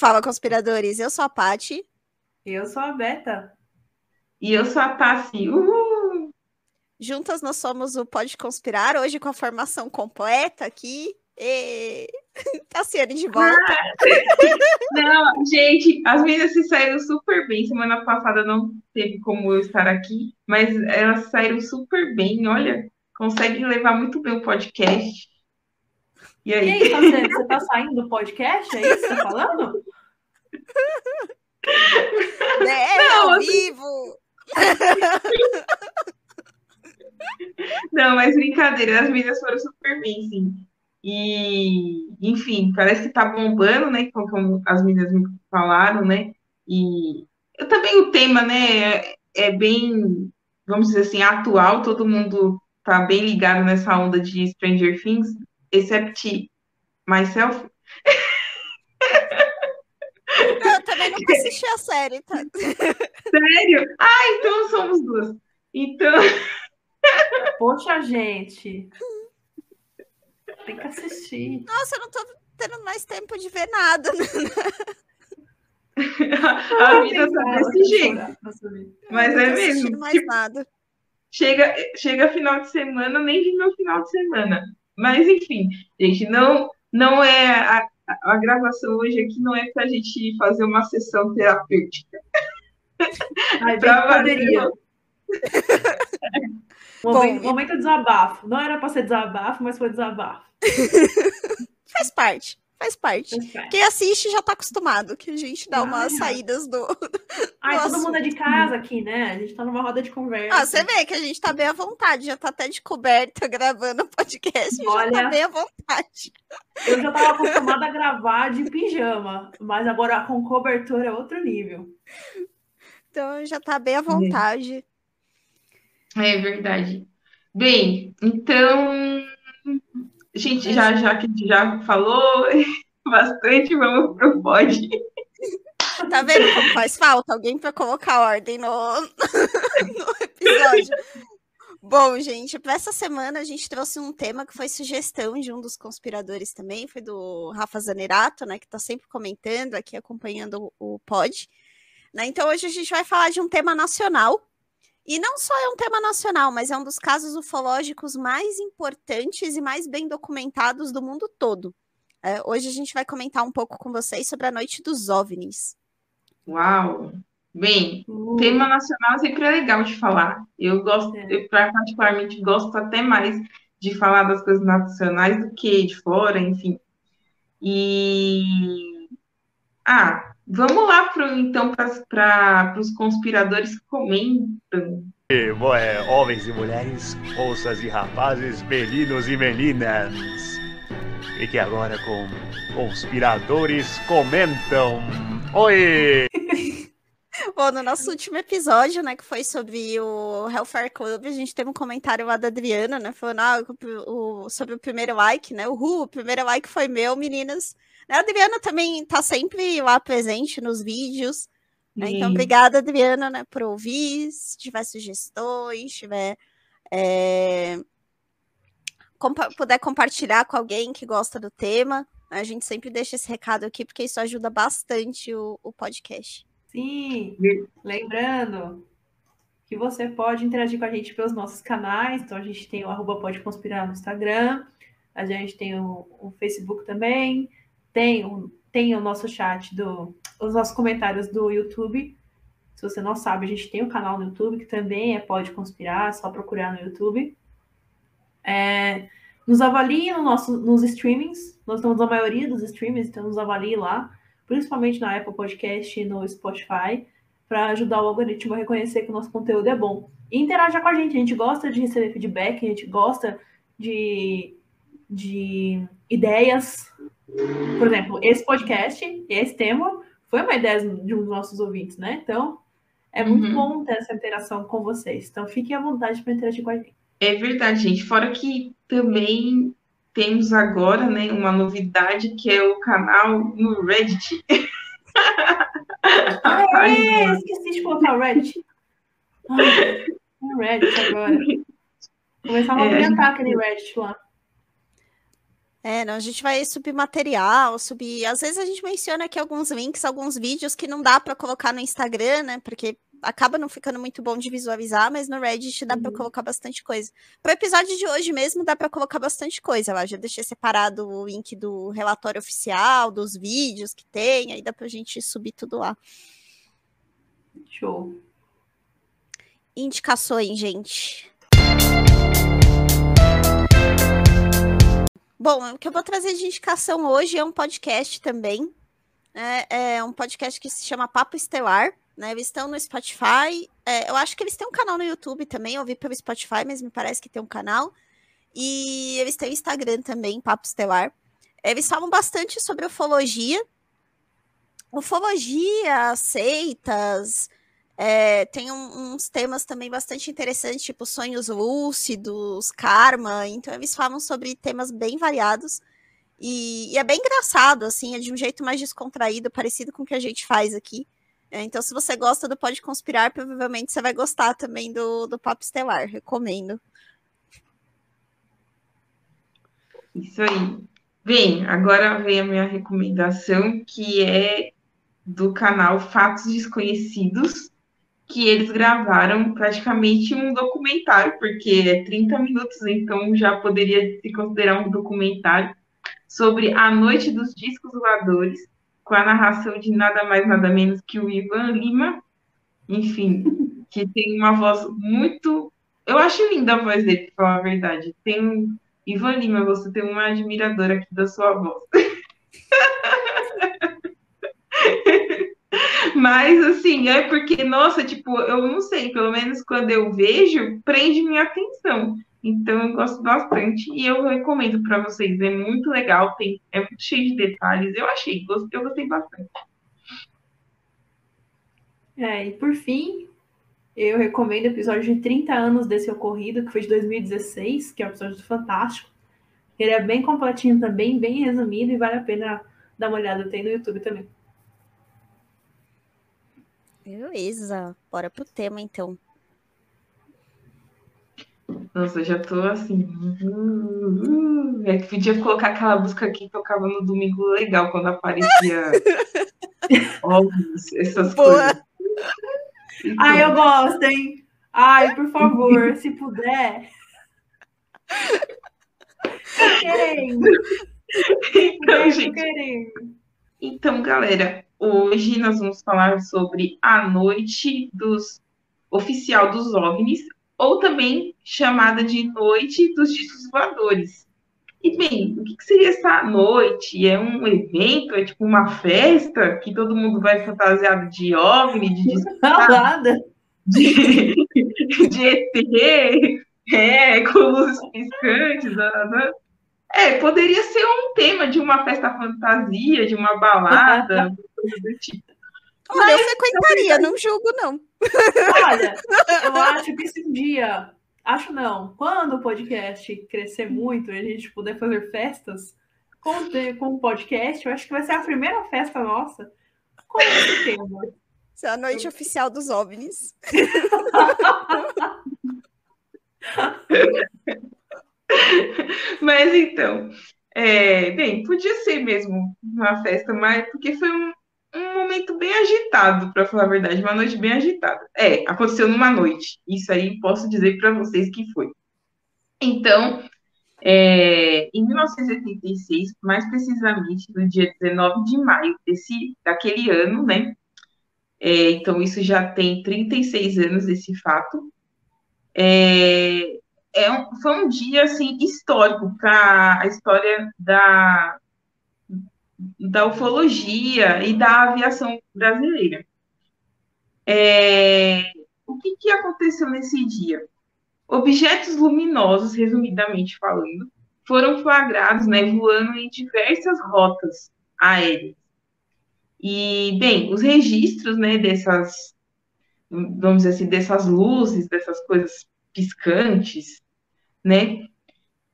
Fala, conspiradores. Eu sou a Pati. Eu sou a Beta. E eu sou a Tassi. Uhul! Juntas nós somos o Pode Conspirar, hoje com a formação completa aqui. E... Tassiane de volta. não, gente, as meninas se saíram super bem. Semana passada não teve como eu estar aqui, mas elas saíram super bem. Olha, conseguem levar muito bem o podcast. E aí? E aí, você, você tá saindo do podcast? É isso que você tá falando? É, não, ao assim... vivo! Não, mas brincadeira, as meninas foram super bem, sim. E, enfim, parece que tá bombando, né? Como as meninas me falaram, né? E eu também o tema, né, é, é bem, vamos dizer assim, atual, todo mundo tá bem ligado nessa onda de Stranger Things, except myself. Eu nunca assisti a série, tá? Sério? Ah, então somos duas. Então. Poxa, gente. Tem que assistir. Nossa, eu não tô tendo mais tempo de ver nada. a vida tá desse jeito. Mas é mesmo. Mais tipo, nada. Chega, chega final de semana, nem vi meu final de semana. Mas enfim, gente, não, não é a, a gravação hoje aqui não é para a gente fazer uma sessão terapêutica. Ai, poderia. momento, momento desabafo. Não era para ser desabafo, mas foi desabafo. Faz parte. Faz parte. Quem assiste já tá acostumado, que a gente dá umas saídas do. Ai, todo mundo é de casa aqui, né? A gente tá numa roda de conversa. Ah, você vê que a gente tá bem à vontade, já tá até de coberta gravando podcast, Olha, já tá bem à vontade. Eu já tava acostumada a gravar de pijama, mas agora com cobertura é outro nível. Então já tá bem à vontade. É verdade. Bem, então Gente, já, já que já falou bastante, vamos pro pod. Tá vendo como faz falta? Alguém para colocar ordem no, no episódio. Bom, gente, para essa semana a gente trouxe um tema que foi sugestão de um dos conspiradores também, foi do Rafa Zanerato, né, que está sempre comentando aqui, acompanhando o, o pod. Né? Então hoje a gente vai falar de um tema nacional, e não só é um tema nacional, mas é um dos casos ufológicos mais importantes e mais bem documentados do mundo todo. É, hoje a gente vai comentar um pouco com vocês sobre a Noite dos OVNIs. Uau! Bem, uh. tema nacional sempre é legal de falar. Eu gosto, é. eu particularmente gosto até mais de falar das coisas nacionais do que de fora, enfim. E ah, Vamos lá, pro, então, para os conspiradores que comentam. E, é, homens e mulheres, moças e rapazes, meninos e meninas. Fique agora com Conspiradores Comentam. Oi! Bom, no nosso último episódio, né, que foi sobre o Hellfire Club, a gente teve um comentário lá da Adriana, né, falando ah, o, sobre o primeiro like, né, o, o primeiro like foi meu, meninas. A Adriana também está sempre lá presente nos vídeos. Né? Então, obrigada, Adriana, né, por ouvir. Se tiver sugestões, tiver. É... Compa puder compartilhar com alguém que gosta do tema. A gente sempre deixa esse recado aqui, porque isso ajuda bastante o, o podcast. Sim, lembrando que você pode interagir com a gente pelos nossos canais. Então, a gente tem o arroba Pode Conspirar no Instagram, a gente tem o, o Facebook também, tem, o, tem o nosso chat, do, os nossos comentários do YouTube. Se você não sabe, a gente tem um canal no YouTube que também é Pode Conspirar, é só procurar no YouTube. É, nos avalie no nosso, nos streamings, nós estamos na maioria dos streamings, então nos avalie lá, principalmente na Apple Podcast e no Spotify, para ajudar o algoritmo a reconhecer que o nosso conteúdo é bom. E interaja com a gente, a gente gosta de receber feedback, a gente gosta de, de ideias, por exemplo, esse podcast, esse tema, foi uma ideia de um dos nossos ouvintes, né? Então, é muito uhum. bom ter essa interação com vocês. Então, fiquem à vontade para interagir com a gente. É verdade, gente. Fora que também temos agora, né, uma novidade que é o canal no Reddit. ah, é, esqueci de colocar o Reddit. Ah, no Reddit agora. Começar a movimentar é, aquele Reddit lá. É, não, a gente vai subir material, subir. Às vezes a gente menciona aqui alguns links, alguns vídeos que não dá para colocar no Instagram, né? Porque acaba não ficando muito bom de visualizar, mas no Reddit dá uhum. para colocar bastante coisa. Pro episódio de hoje mesmo dá para colocar bastante coisa lá. Já deixei separado o link do relatório oficial, dos vídeos que tem, aí dá pra gente subir tudo lá. Show. Indicações, gente. Bom, o que eu vou trazer de indicação hoje é um podcast também. É, é um podcast que se chama Papo Estelar. Né? Eles estão no Spotify. É, eu acho que eles têm um canal no YouTube também. Eu vi pelo Spotify, mas me parece que tem um canal. E eles têm Instagram também, Papo Estelar. Eles falam bastante sobre ufologia. Ufologia, seitas, é, tem um, uns temas também bastante interessantes, tipo sonhos lúcidos, karma. Então, eles falam sobre temas bem variados. E, e, é bem engraçado, assim, é de um jeito mais descontraído, parecido com o que a gente faz aqui. É, então, se você gosta do Pode Conspirar, provavelmente você vai gostar também do, do Papo Estelar. Recomendo. Isso aí. Bem, agora vem a minha recomendação, que é do canal Fatos Desconhecidos, que eles gravaram praticamente um documentário, porque é 30 minutos, então já poderia se considerar um documentário sobre a Noite dos Discos Voadores, com a narração de nada mais, nada menos que o Ivan Lima, enfim, que tem uma voz muito. Eu acho linda a voz dele, para falar a verdade. Tem um... Ivan Lima, você tem uma admiradora aqui da sua voz. Mas, assim, é porque, nossa, tipo, eu não sei, pelo menos quando eu vejo, prende minha atenção. Então, eu gosto bastante e eu recomendo para vocês. É muito legal, tem, é muito cheio de detalhes. Eu achei, eu gostei bastante. É, e por fim, eu recomendo o episódio de 30 anos desse ocorrido, que foi de 2016, que é um episódio fantástico. Ele é bem completinho também, bem resumido e vale a pena dar uma olhada. Tem no YouTube também. Beleza, bora pro tema então. Nossa, já tô assim. É que podia colocar aquela música que tocava no domingo legal, quando aparecia ovos, essas Boa. coisas. Então... Ai, eu gosto, hein? Ai, por favor, se puder. Tô querendo. Então, gente. Então, galera, Hoje nós vamos falar sobre a noite dos oficial dos OVNIs, ou também chamada de noite dos discos voadores. E bem, o que, seria essa noite? É um evento? É tipo uma festa que todo mundo vai fantasiado de OVNI, de disco de, de ET, é, com luzes piscantes, né? É, poderia ser um tema de uma festa fantasia, de uma balada, do tipo. Olha, eu frequentaria, não julgo, não. Olha, eu acho que esse dia, acho não, quando o podcast crescer muito e a gente puder fazer festas com, com o podcast, eu acho que vai ser a primeira festa nossa com esse tema. Isso é a noite oficial dos OVNIs. Mas então, é, bem, podia ser mesmo uma festa, mas porque foi um, um momento bem agitado, para falar a verdade, uma noite bem agitada. É, aconteceu numa noite. Isso aí posso dizer para vocês que foi. Então, é, em 1986, mais precisamente no dia 19 de maio desse, daquele ano, né? É, então, isso já tem 36 anos esse fato. É, é um, foi um dia assim histórico para a história da, da ufologia e da aviação brasileira. É, o que, que aconteceu nesse dia? Objetos luminosos, resumidamente falando, foram flagrados né, voando em diversas rotas aéreas. E, bem, os registros né, dessas, vamos dizer assim, dessas luzes, dessas coisas piscantes, né?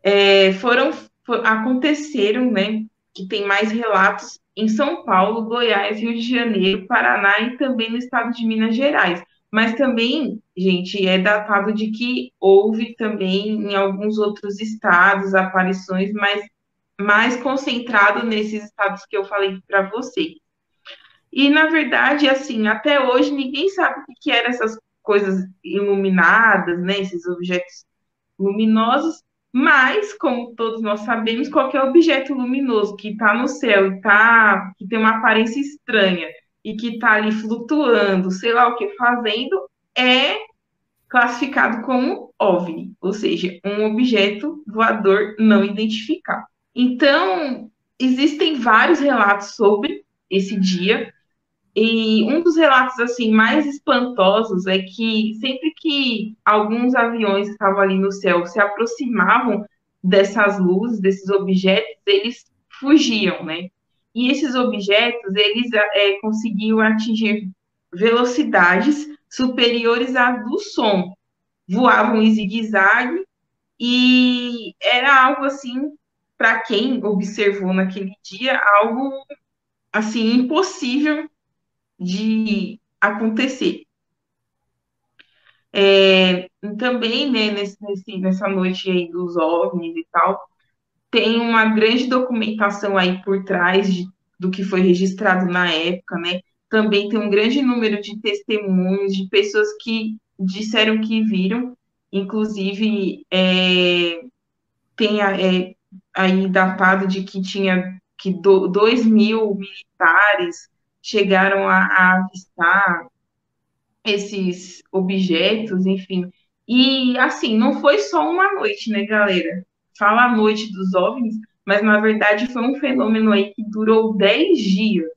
É, foram for, aconteceram, né? Que tem mais relatos em São Paulo, Goiás, Rio de Janeiro, Paraná e também no estado de Minas Gerais. Mas também, gente, é datado de que houve também em alguns outros estados aparições, mas mais concentrado nesses estados que eu falei para você. E, na verdade, assim, até hoje ninguém sabe o que eram essas coisas iluminadas, né, esses objetos luminosos, mas, como todos nós sabemos, qualquer objeto luminoso que está no céu e tá, que tem uma aparência estranha e que está ali flutuando, sei lá o que fazendo, é classificado como OVNI, ou seja, um objeto voador não identificado. Então, existem vários relatos sobre esse dia, e um dos relatos assim mais espantosos é que sempre que alguns aviões que estavam ali no céu se aproximavam dessas luzes, desses objetos, eles fugiam, né? E esses objetos eles é, conseguiam atingir velocidades superiores à do som, voavam em zigue-zague e era algo assim para quem observou naquele dia algo assim impossível de acontecer. É, também, né, nesse, nessa noite aí dos OVNIs e tal, tem uma grande documentação aí por trás de, do que foi registrado na época, né? Também tem um grande número de testemunhos de pessoas que disseram que viram, inclusive é, tem é, aí datado de que tinha que do, dois mil militares chegaram a, a avistar esses objetos, enfim. E, assim, não foi só uma noite, né, galera? Fala a noite dos OVNIs, mas, na verdade, foi um fenômeno aí que durou 10 dias,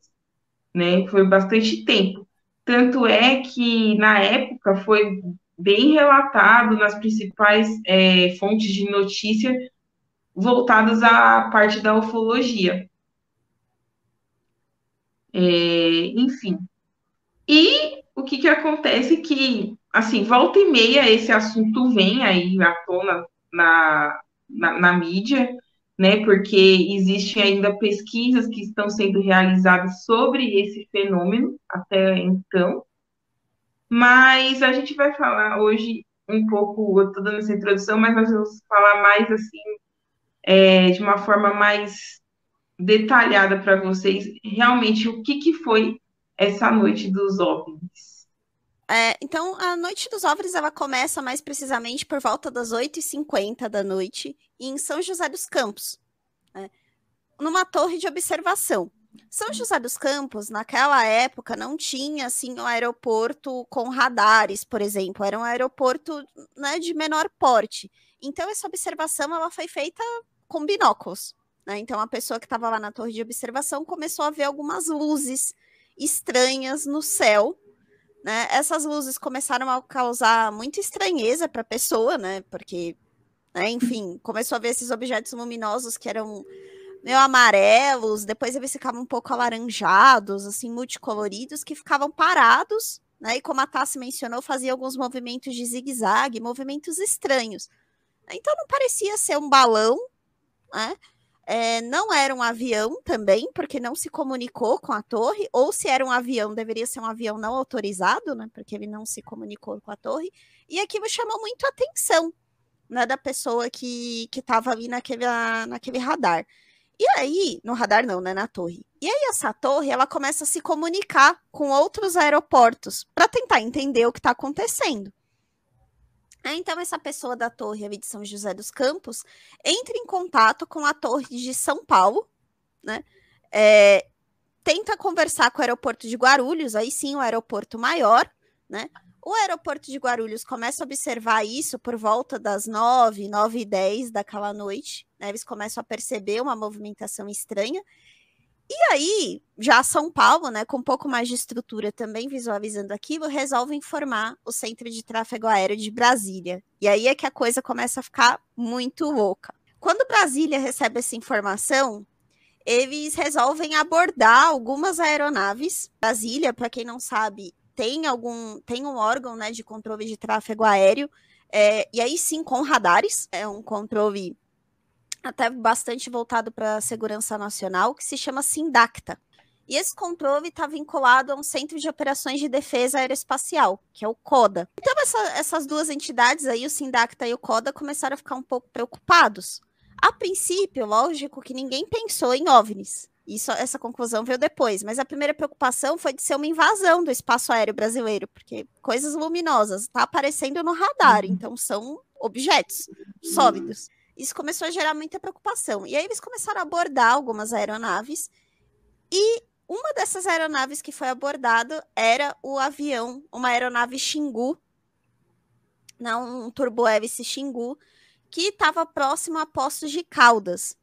né? Foi bastante tempo. Tanto é que, na época, foi bem relatado nas principais é, fontes de notícia voltadas à parte da ufologia. É, enfim. E o que, que acontece que, assim, volta e meia esse assunto vem aí à tona na, na, na mídia, né? Porque existem ainda pesquisas que estão sendo realizadas sobre esse fenômeno até então. Mas a gente vai falar hoje um pouco, eu estou dando essa introdução, mas nós vamos falar mais assim, é, de uma forma mais detalhada para vocês realmente o que, que foi essa noite dos OVNIs. É, então, a noite dos OVNIs ela começa mais precisamente por volta das 8h50 da noite em São José dos Campos, né, numa torre de observação. São José dos Campos, naquela época, não tinha assim um aeroporto com radares, por exemplo, era um aeroporto né, de menor porte. Então, essa observação ela foi feita com binóculos. Né? Então, a pessoa que estava lá na torre de observação começou a ver algumas luzes estranhas no céu. Né? Essas luzes começaram a causar muita estranheza para a pessoa, né? Porque, né, enfim, começou a ver esses objetos luminosos que eram meio amarelos, depois eles ficavam um pouco alaranjados, assim, multicoloridos, que ficavam parados, né? E como a Tassi mencionou, fazia alguns movimentos de zigue-zague, movimentos estranhos. Então não parecia ser um balão, né? É, não era um avião também, porque não se comunicou com a torre, ou se era um avião, deveria ser um avião não autorizado, né? Porque ele não se comunicou com a torre. E aquilo chamou muito a atenção né, da pessoa que estava ali naquele, naquele radar. E aí, no radar não, né, na torre. E aí essa torre, ela começa a se comunicar com outros aeroportos para tentar entender o que está acontecendo. É, então, essa pessoa da torre de São José dos Campos entra em contato com a torre de São Paulo, né? É, tenta conversar com o aeroporto de Guarulhos, aí sim o aeroporto maior, né? O aeroporto de Guarulhos começa a observar isso por volta das nove, nove e dez daquela noite, né? Eles começam a perceber uma movimentação estranha e aí, já São Paulo, né, com um pouco mais de estrutura também visualizando aquilo, resolve informar o Centro de Tráfego Aéreo de Brasília. E aí é que a coisa começa a ficar muito louca. Quando Brasília recebe essa informação, eles resolvem abordar algumas aeronaves. Brasília, para quem não sabe, tem algum tem um órgão né, de controle de tráfego aéreo, é, e aí sim com radares, é um controle até bastante voltado para a segurança nacional, que se chama Sindacta. E esse controle está vinculado a um centro de operações de defesa aeroespacial, que é o CODA. Então, essa, essas duas entidades aí, o Sindacta e o CODA, começaram a ficar um pouco preocupados. A princípio, lógico que ninguém pensou em OVNIs. Isso, essa conclusão veio depois, mas a primeira preocupação foi de ser uma invasão do espaço aéreo brasileiro, porque coisas luminosas está aparecendo no radar, uhum. então são objetos sólidos. Isso começou a gerar muita preocupação. E aí eles começaram a abordar algumas aeronaves, e uma dessas aeronaves que foi abordado era o avião, uma aeronave Xingu, não, um turbohélice Xingu, que estava próximo a Postos de Caldas.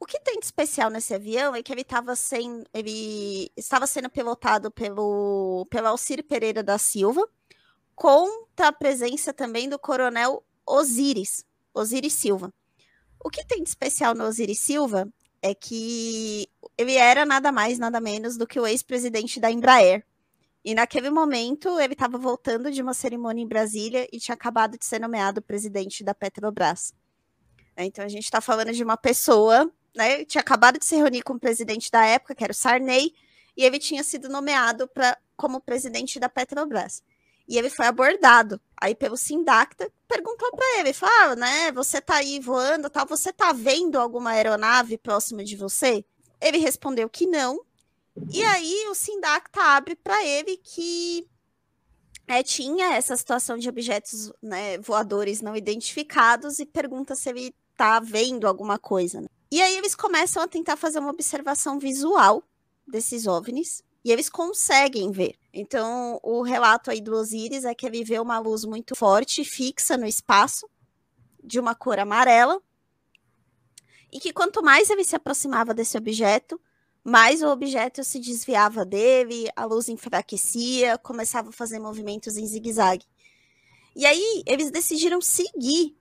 O que tem de especial nesse avião é que ele, sem, ele estava sendo pilotado pelo, pelo Alcir Pereira da Silva, com a presença também do coronel Osiris, Osiris Silva. O que tem de especial no Osiris Silva é que ele era nada mais, nada menos do que o ex-presidente da Embraer. E naquele momento ele estava voltando de uma cerimônia em Brasília e tinha acabado de ser nomeado presidente da Petrobras. Então a gente está falando de uma pessoa, né? Tinha acabado de se reunir com o presidente da época, que era o Sarney, e ele tinha sido nomeado pra, como presidente da Petrobras. E ele foi abordado aí pelo Sindacta, perguntou para ele, falou, ah, né, você tá aí voando, tal, você tá vendo alguma aeronave próxima de você? Ele respondeu que não. E aí o Sindacta abre para ele que é, tinha essa situação de objetos né, voadores não identificados e pergunta se ele tá vendo alguma coisa. Né? E aí eles começam a tentar fazer uma observação visual desses OVNIs e eles conseguem ver. Então, o relato aí do Osiris é que ele vê uma luz muito forte, fixa no espaço, de uma cor amarela, e que quanto mais ele se aproximava desse objeto, mais o objeto se desviava dele, a luz enfraquecia, começava a fazer movimentos em zigue-zague. E aí eles decidiram seguir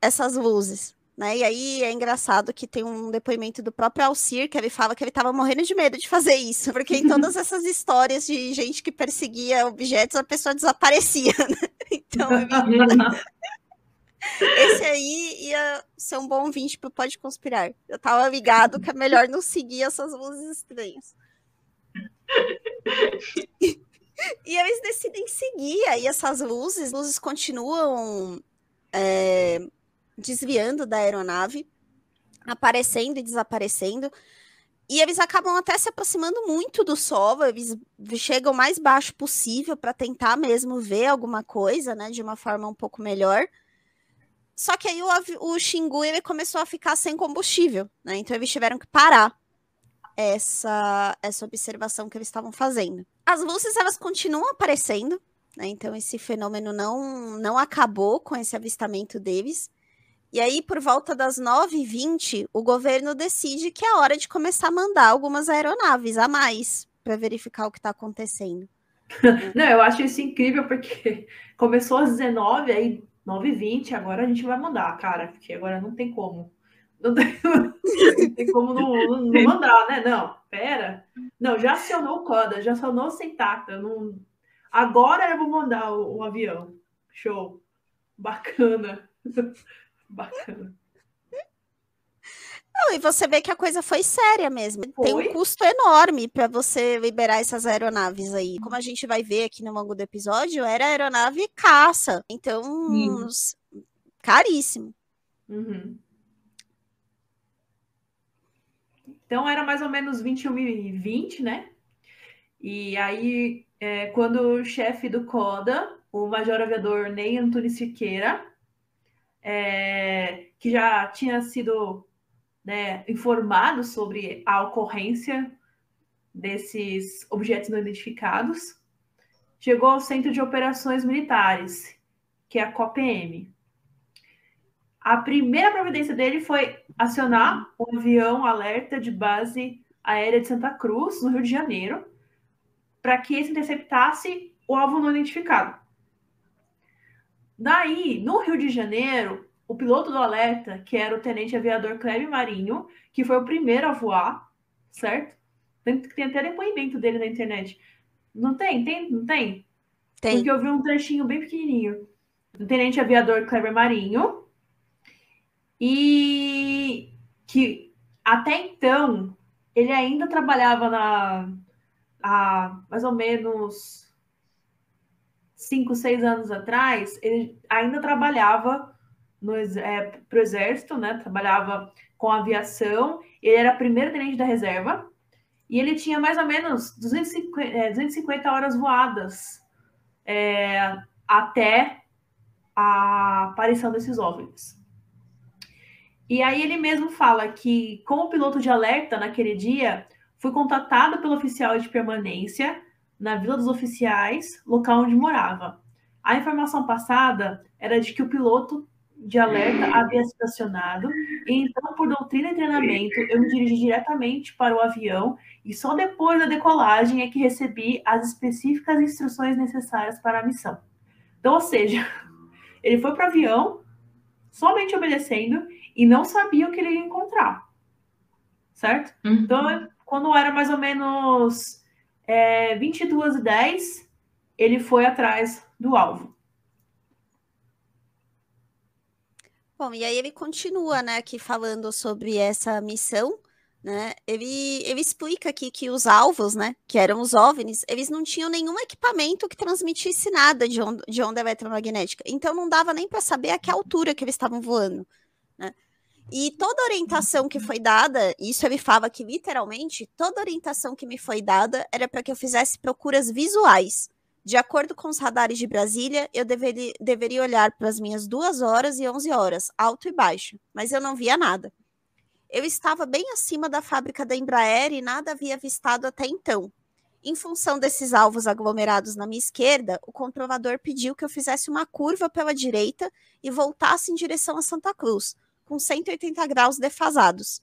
essas luzes. Né? E aí é engraçado que tem um depoimento do próprio Alcir, que ele fala que ele estava morrendo de medo de fazer isso, porque em todas essas histórias de gente que perseguia objetos, a pessoa desaparecia. Né? Então, esse aí ia ser um bom vinte para Pode Conspirar. Eu estava ligado que é melhor não seguir essas luzes estranhas. e eles decidem seguir aí essas luzes, luzes continuam. É desviando da aeronave, aparecendo e desaparecendo. E eles acabam até se aproximando muito do Sol, eles chegam o mais baixo possível para tentar mesmo ver alguma coisa, né, de uma forma um pouco melhor. Só que aí o, o Xingu ele começou a ficar sem combustível, né? Então eles tiveram que parar essa essa observação que eles estavam fazendo. As luzes elas continuam aparecendo, né? Então esse fenômeno não não acabou com esse avistamento deles. E aí, por volta das 9h20, o governo decide que é hora de começar a mandar algumas aeronaves a mais para verificar o que está acontecendo. Não, eu acho isso incrível porque começou às 19 aí 9h20, agora a gente vai mandar, cara, porque agora não tem como. Não tem, não tem como não, não, não, mandar, né? Não, pera. Não, já acionou o CODA, já acionou o Sentata. Não... Agora eu vou mandar o, o avião. Show. Bacana. Bacana. Não, e você vê que a coisa foi séria mesmo. Foi? Tem um custo enorme para você liberar essas aeronaves aí. Como a gente vai ver aqui no longo do episódio, era aeronave caça. Então, caríssimo. Uhum. Então, era mais ou menos 21 né? E aí, é, quando o chefe do CODA, o major aviador Ney Antunes Siqueira, é, que já tinha sido né, informado sobre a ocorrência desses objetos não identificados, chegou ao Centro de Operações Militares, que é a COPM. A primeira providência dele foi acionar um avião alerta de base aérea de Santa Cruz, no Rio de Janeiro, para que esse interceptasse o alvo não identificado. Daí, no Rio de Janeiro, o piloto do alerta, que era o tenente aviador Clébio Marinho, que foi o primeiro a voar, certo? Tem, tem até depoimento dele na internet. Não tem? Tem? Não tem? Tem. Porque eu vi um trechinho bem pequenininho. O tenente aviador Kleber Marinho. E que até então ele ainda trabalhava na há mais ou menos cinco, seis anos atrás, ele ainda trabalhava no, é, pro exército, né? Trabalhava com aviação. Ele era primeiro tenente da reserva e ele tinha mais ou menos 250, é, 250 horas voadas é, até a aparição desses OVNIs. E aí ele mesmo fala que, como piloto de alerta naquele dia, foi contatado pelo oficial de permanência na Vila dos Oficiais, local onde morava. A informação passada era de que o piloto de alerta havia estacionado, e então, por doutrina e treinamento, eu me dirigi diretamente para o avião e só depois da decolagem é que recebi as específicas instruções necessárias para a missão. Então, ou seja, ele foi para o avião somente obedecendo e não sabia o que ele ia encontrar. Certo? Uhum. Então, quando era mais ou menos é, 22 e 10, ele foi atrás do alvo. Bom, e aí ele continua, né, aqui falando sobre essa missão, né? Ele, ele explica aqui que os alvos, né, que eram os OVNIs, eles não tinham nenhum equipamento que transmitisse nada de onda, de onda eletromagnética. Então não dava nem para saber a que altura que eles estavam voando, né? E toda orientação que foi dada, isso ele fala que literalmente, toda orientação que me foi dada era para que eu fizesse procuras visuais. De acordo com os radares de Brasília, eu deveria, deveria olhar para as minhas duas horas e 11 horas, alto e baixo, mas eu não via nada. Eu estava bem acima da fábrica da Embraer e nada havia avistado até então. Em função desses alvos aglomerados na minha esquerda, o comprovador pediu que eu fizesse uma curva pela direita e voltasse em direção a Santa Cruz, com 180 graus defasados.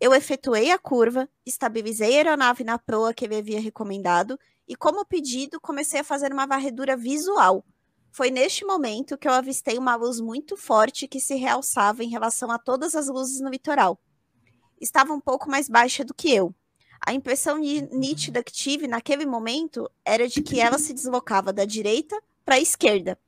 Eu efetuei a curva, estabilizei a aeronave na proa que ele havia recomendado e, como pedido, comecei a fazer uma varredura visual. Foi neste momento que eu avistei uma luz muito forte que se realçava em relação a todas as luzes no litoral. Estava um pouco mais baixa do que eu. A impressão nítida que tive naquele momento era de que ela se deslocava da direita para a esquerda.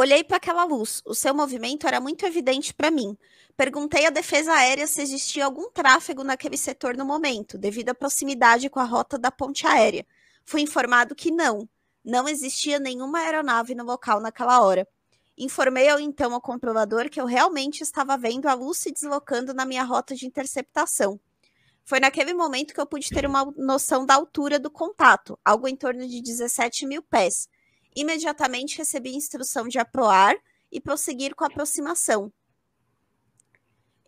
Olhei para aquela luz. O seu movimento era muito evidente para mim. Perguntei à defesa aérea se existia algum tráfego naquele setor no momento, devido à proximidade com a rota da ponte aérea. Fui informado que não. Não existia nenhuma aeronave no local naquela hora. Informei ao então ao comprovador que eu realmente estava vendo a luz se deslocando na minha rota de interceptação. Foi naquele momento que eu pude ter uma noção da altura do contato, algo em torno de 17 mil pés imediatamente recebi instrução de aproar e prosseguir com a aproximação.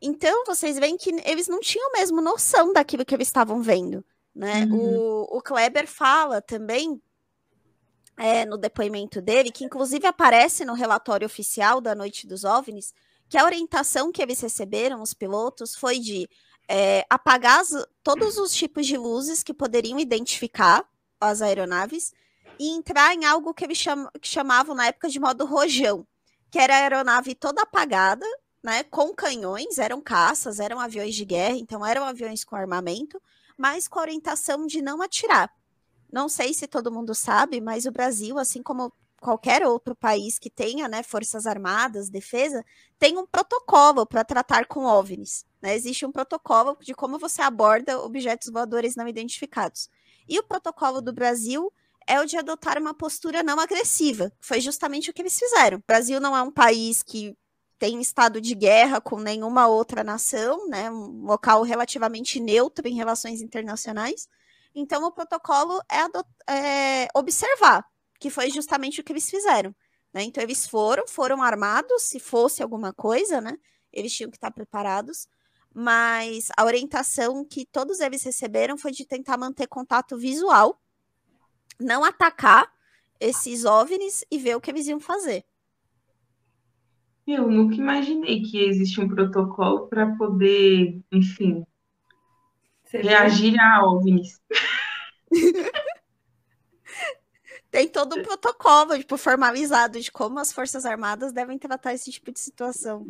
Então, vocês veem que eles não tinham mesmo noção daquilo que eles estavam vendo. Né? Uhum. O, o Kleber fala também é, no depoimento dele, que inclusive aparece no relatório oficial da Noite dos OVNIs, que a orientação que eles receberam, os pilotos, foi de é, apagar as, todos os tipos de luzes que poderiam identificar as aeronaves e entrar em algo que eles cham que chamavam na época de modo rojão, que era a aeronave toda apagada, né, com canhões, eram caças, eram aviões de guerra, então eram aviões com armamento, mas com a orientação de não atirar. Não sei se todo mundo sabe, mas o Brasil, assim como qualquer outro país que tenha né, forças armadas, defesa, tem um protocolo para tratar com OVNIs. Né? Existe um protocolo de como você aborda objetos voadores não identificados. E o protocolo do Brasil é o de adotar uma postura não agressiva. Foi justamente o que eles fizeram. O Brasil não é um país que tem estado de guerra com nenhuma outra nação, né? Um local relativamente neutro em relações internacionais. Então, o protocolo é, é observar, que foi justamente o que eles fizeram. Né? Então, eles foram, foram armados, se fosse alguma coisa, né? Eles tinham que estar preparados. Mas a orientação que todos eles receberam foi de tentar manter contato visual não atacar esses OVNIs e ver o que eles iam fazer. Eu nunca imaginei que existe um protocolo para poder, enfim, Você reagir a OVNIs. Tem todo um protocolo, tipo, formalizado de como as Forças Armadas devem tratar esse tipo de situação.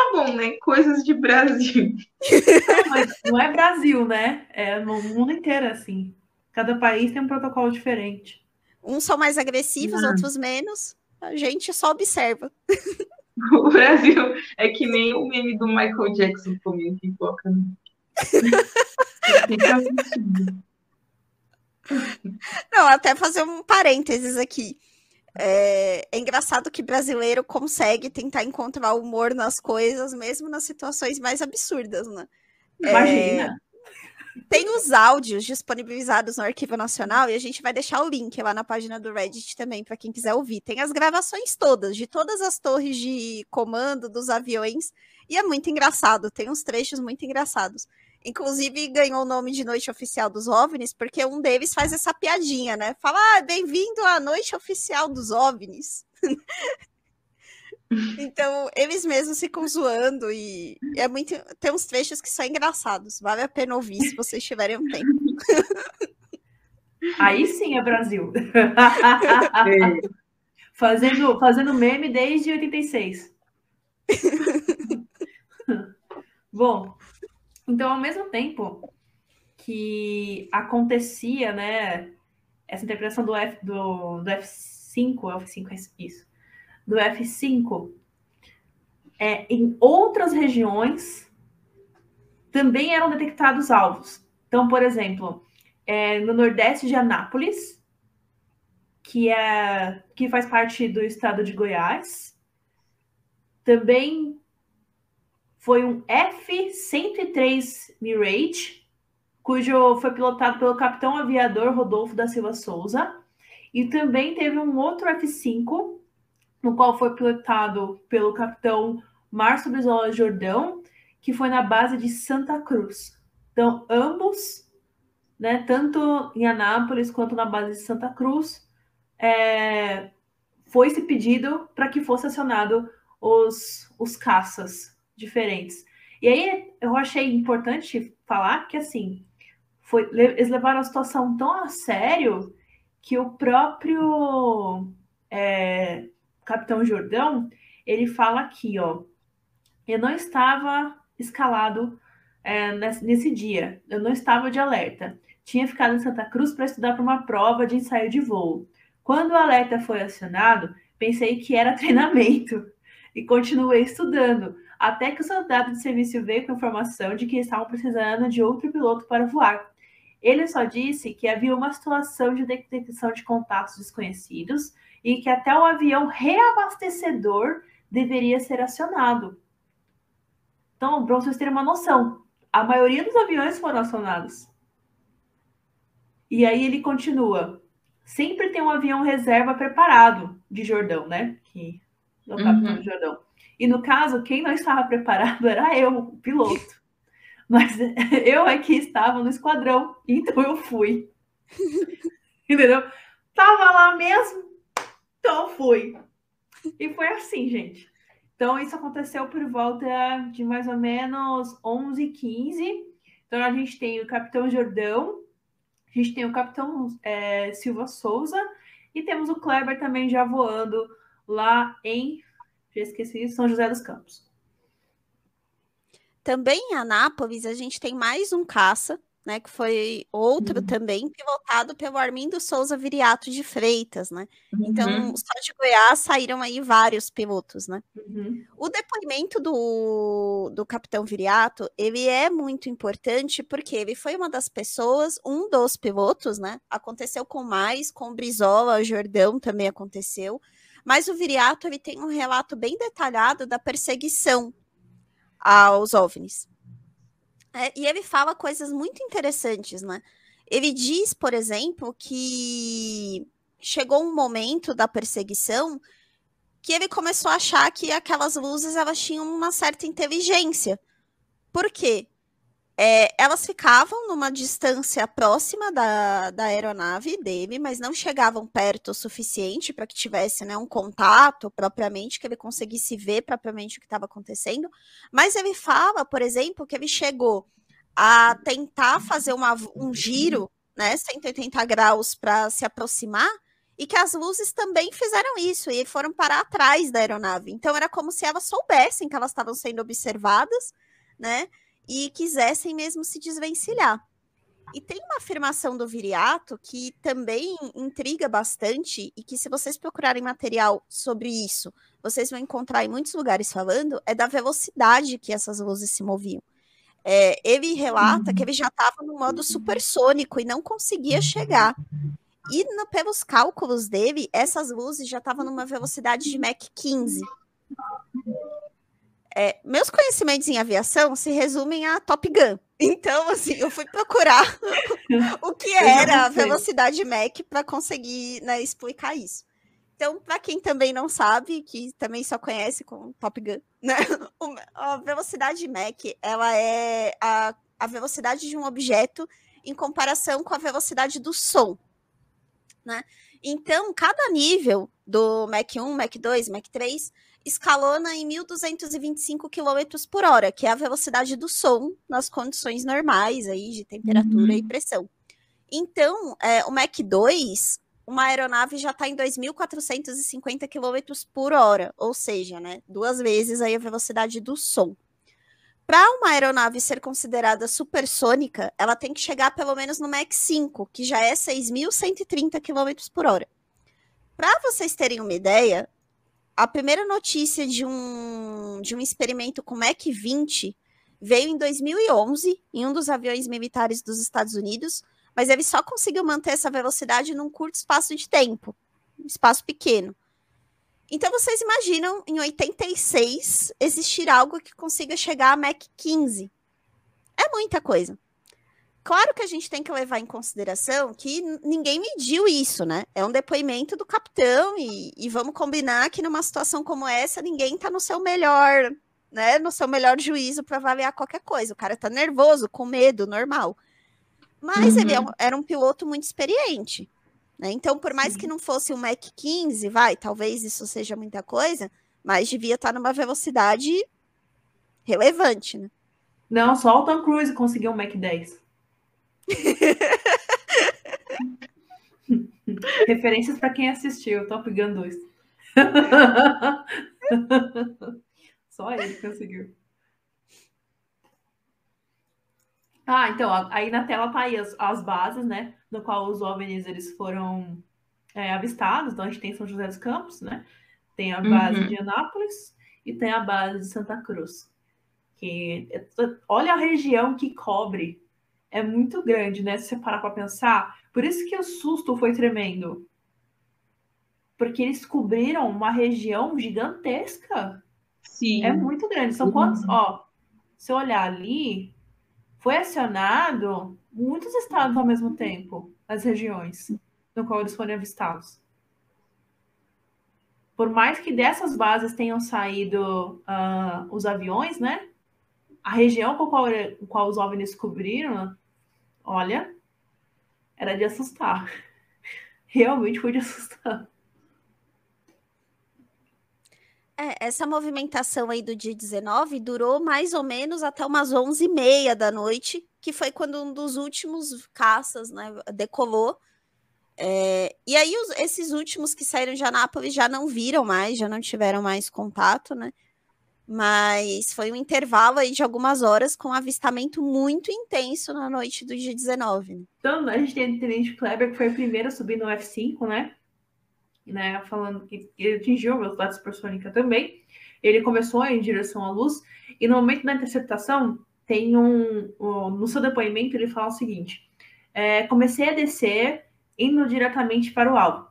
Tá bom, né? Coisas de Brasil. Mas não é Brasil, né? É no mundo inteiro assim. Cada país tem um protocolo diferente. Uns são mais agressivos, ah. outros menos. A gente só observa. O Brasil é que nem o meme do Michael Jackson comendo pipoca. Não, até fazer um parênteses aqui. É, é, engraçado que brasileiro consegue tentar encontrar humor nas coisas, mesmo nas situações mais absurdas, né? Imagina! É, tem os áudios disponibilizados no Arquivo Nacional e a gente vai deixar o link lá na página do Reddit também para quem quiser ouvir. Tem as gravações todas, de todas as torres de comando dos aviões, e é muito engraçado, tem uns trechos muito engraçados. Inclusive, ganhou o nome de Noite Oficial dos OVNIs, porque um deles faz essa piadinha, né? Fala, ah, bem-vindo à Noite Oficial dos OVNIs. então, eles mesmos ficam zoando e é muito. Tem uns trechos que são engraçados. Vale a pena ouvir se vocês tiverem um tempo. Aí sim é Brasil. Fazendo, fazendo meme desde 86. Bom, então, ao mesmo tempo que acontecia, né, essa interpretação do, F, do, do F5, F5 é isso, do F5, é, em outras regiões também eram detectados alvos. Então, por exemplo, é, no nordeste de Anápolis, que é que faz parte do estado de Goiás, também foi um F-103 Mirage, cujo foi pilotado pelo capitão aviador Rodolfo da Silva Souza, e também teve um outro F-5, no qual foi pilotado pelo capitão Márcio Brizola Jordão, que foi na base de Santa Cruz. Então, ambos, né, tanto em Anápolis quanto na base de Santa Cruz, é, foi esse pedido para que fosse acionado os, os caças diferentes. E aí eu achei importante falar que assim foi, eles levaram a situação tão a sério que o próprio é, Capitão Jordão ele fala aqui, ó, eu não estava escalado é, nesse, nesse dia, eu não estava de alerta. Tinha ficado em Santa Cruz para estudar para uma prova de ensaio de voo. Quando o alerta foi acionado, pensei que era treinamento e continuei estudando, até que o soldado de serviço veio com informação de que estavam precisando de outro piloto para voar. Ele só disse que havia uma situação de detecção de contatos desconhecidos e que até o avião reabastecedor deveria ser acionado. Então, para vocês terem uma noção, a maioria dos aviões foram acionados. E aí ele continua. Sempre tem um avião reserva preparado de Jordão, né? Que é o capitão uhum. Jordão. E no caso, quem não estava preparado era eu, o piloto. Mas eu aqui estava no esquadrão, então eu fui. Entendeu? Tava lá mesmo, então eu fui. E foi assim, gente. Então, isso aconteceu por volta de mais ou menos 11 15 Então, a gente tem o Capitão Jordão, a gente tem o Capitão é, Silva Souza e temos o Kleber também já voando lá em já esqueci, São José dos Campos. Também em Anápolis, a gente tem mais um caça, né? Que foi outro uhum. também, pilotado pelo Armindo Souza Viriato de Freitas, né? Então, uhum. Então, só de Goiás saíram aí vários pilotos, né? Uhum. O depoimento do, do capitão Viriato, ele é muito importante porque ele foi uma das pessoas, um dos pilotos, né? Aconteceu com mais, com Brizola, Jordão também aconteceu, mas o Viriato ele tem um relato bem detalhado da perseguição aos OVNIs. É, e ele fala coisas muito interessantes, né? Ele diz, por exemplo, que chegou um momento da perseguição que ele começou a achar que aquelas luzes elas tinham uma certa inteligência. Por quê? É, elas ficavam numa distância próxima da, da aeronave dele, mas não chegavam perto o suficiente para que tivesse né, um contato propriamente, que ele conseguisse ver propriamente o que estava acontecendo. Mas ele fala, por exemplo, que ele chegou a tentar fazer uma, um giro, né, 180 graus para se aproximar, e que as luzes também fizeram isso e foram parar atrás da aeronave. Então era como se elas soubessem que elas estavam sendo observadas, né? E quisessem mesmo se desvencilhar. E tem uma afirmação do Viriato que também intriga bastante e que se vocês procurarem material sobre isso, vocês vão encontrar em muitos lugares falando, é da velocidade que essas luzes se moviam. É, ele relata que ele já estava no modo supersônico e não conseguia chegar. e no, pelos cálculos dele, essas luzes já estavam numa velocidade de Mach 15. É, meus conhecimentos em aviação se resumem a Top Gun. Então, assim, eu fui procurar o que era a velocidade Mach para conseguir né, explicar isso. Então, para quem também não sabe, que também só conhece com Top Gun, né? A velocidade Mach, ela é a, a velocidade de um objeto em comparação com a velocidade do som, né? Então, cada nível do Mach 1, Mach 2, Mach 3 escalona em 1.225 km por hora, que é a velocidade do som nas condições normais aí de temperatura uhum. e pressão. Então, é, o Mach 2 uma aeronave já está em 2.450 km por hora, ou seja, né, duas vezes aí a velocidade do som. Para uma aeronave ser considerada supersônica, ela tem que chegar pelo menos no Mach 5, que já é 6.130 km por hora. Para vocês terem uma ideia, a primeira notícia de um, de um experimento com Mach 20 veio em 2011, em um dos aviões militares dos Estados Unidos, mas ele só conseguiu manter essa velocidade num curto espaço de tempo, um espaço pequeno. Então vocês imaginam em 86 existir algo que consiga chegar a Mach 15. É muita coisa. Claro que a gente tem que levar em consideração que ninguém mediu isso, né? É um depoimento do capitão e, e vamos combinar que numa situação como essa ninguém está no seu melhor, né? No seu melhor juízo para avaliar qualquer coisa. O cara está nervoso, com medo, normal. Mas uhum. ele é um, era um piloto muito experiente. Né? Então, por mais Sim. que não fosse um Mac 15, vai, talvez isso seja muita coisa, mas devia estar numa velocidade relevante, né? Não, só o Tom Cruise conseguiu um Mac 10. Referências para quem assistiu Top Gun 2. só ele conseguiu. Ah, então, aí na tela tá aí as, as bases, né? No qual os OVNIs eles foram é, avistados. Então a gente tem São José dos Campos, né? Tem a base uhum. de Anápolis e tem a base de Santa Cruz. Que é olha a região que cobre. É muito grande, né? Se você parar para pensar. Por isso que o susto foi tremendo. Porque eles cobriram uma região gigantesca. Sim. É muito grande. São uhum. quantos? Ó, se eu olhar ali, foi acionado muitos estados ao mesmo tempo, as regiões no qual eles foram avistados. Por mais que dessas bases tenham saído uh, os aviões, né? A região com qual, com qual os OVNIs cobriram, olha, era de assustar. Realmente foi de assustar. É, essa movimentação aí do dia 19 durou mais ou menos até umas 11h30 da noite, que foi quando um dos últimos caças né, decolou. É, e aí os, esses últimos que saíram de Anápolis já não viram mais, já não tiveram mais contato, né? Mas foi um intervalo aí de algumas horas com um avistamento muito intenso na noite do dia 19. Né? Então, a gente tem o Tenente Kleber, que foi o primeiro a subir no F5, né? né, falando que ele atingiu a velocidade supersônica também. Ele começou em direção à luz, e no momento da interceptação, tem um. no seu depoimento, ele fala o seguinte: é, comecei a descer, indo diretamente para o alvo,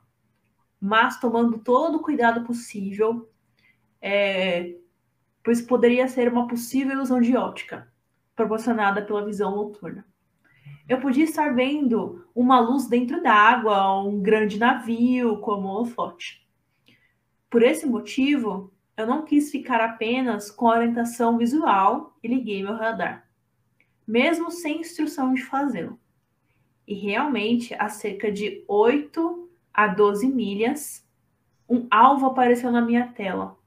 mas tomando todo o cuidado possível, é, pois poderia ser uma possível ilusão de óptica proporcionada pela visão noturna eu podia estar vendo uma luz dentro d'água, um grande navio como holofote. Por esse motivo, eu não quis ficar apenas com a orientação visual e liguei meu radar, mesmo sem instrução de fazê-lo. E realmente, a cerca de 8 a 12 milhas, um alvo apareceu na minha tela,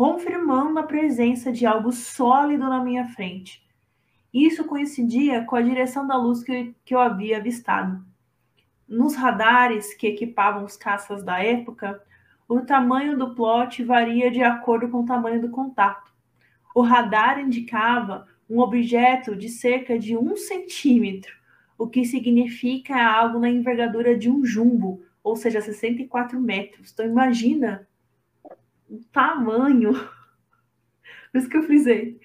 confirmando a presença de algo sólido na minha frente isso coincidia com a direção da luz que, que eu havia avistado. Nos radares que equipavam os caças da época, o tamanho do plot varia de acordo com o tamanho do contato. O radar indicava um objeto de cerca de um centímetro, o que significa algo na envergadura de um jumbo, ou seja, 64 metros. Então imagina o tamanho. Por isso que eu frisei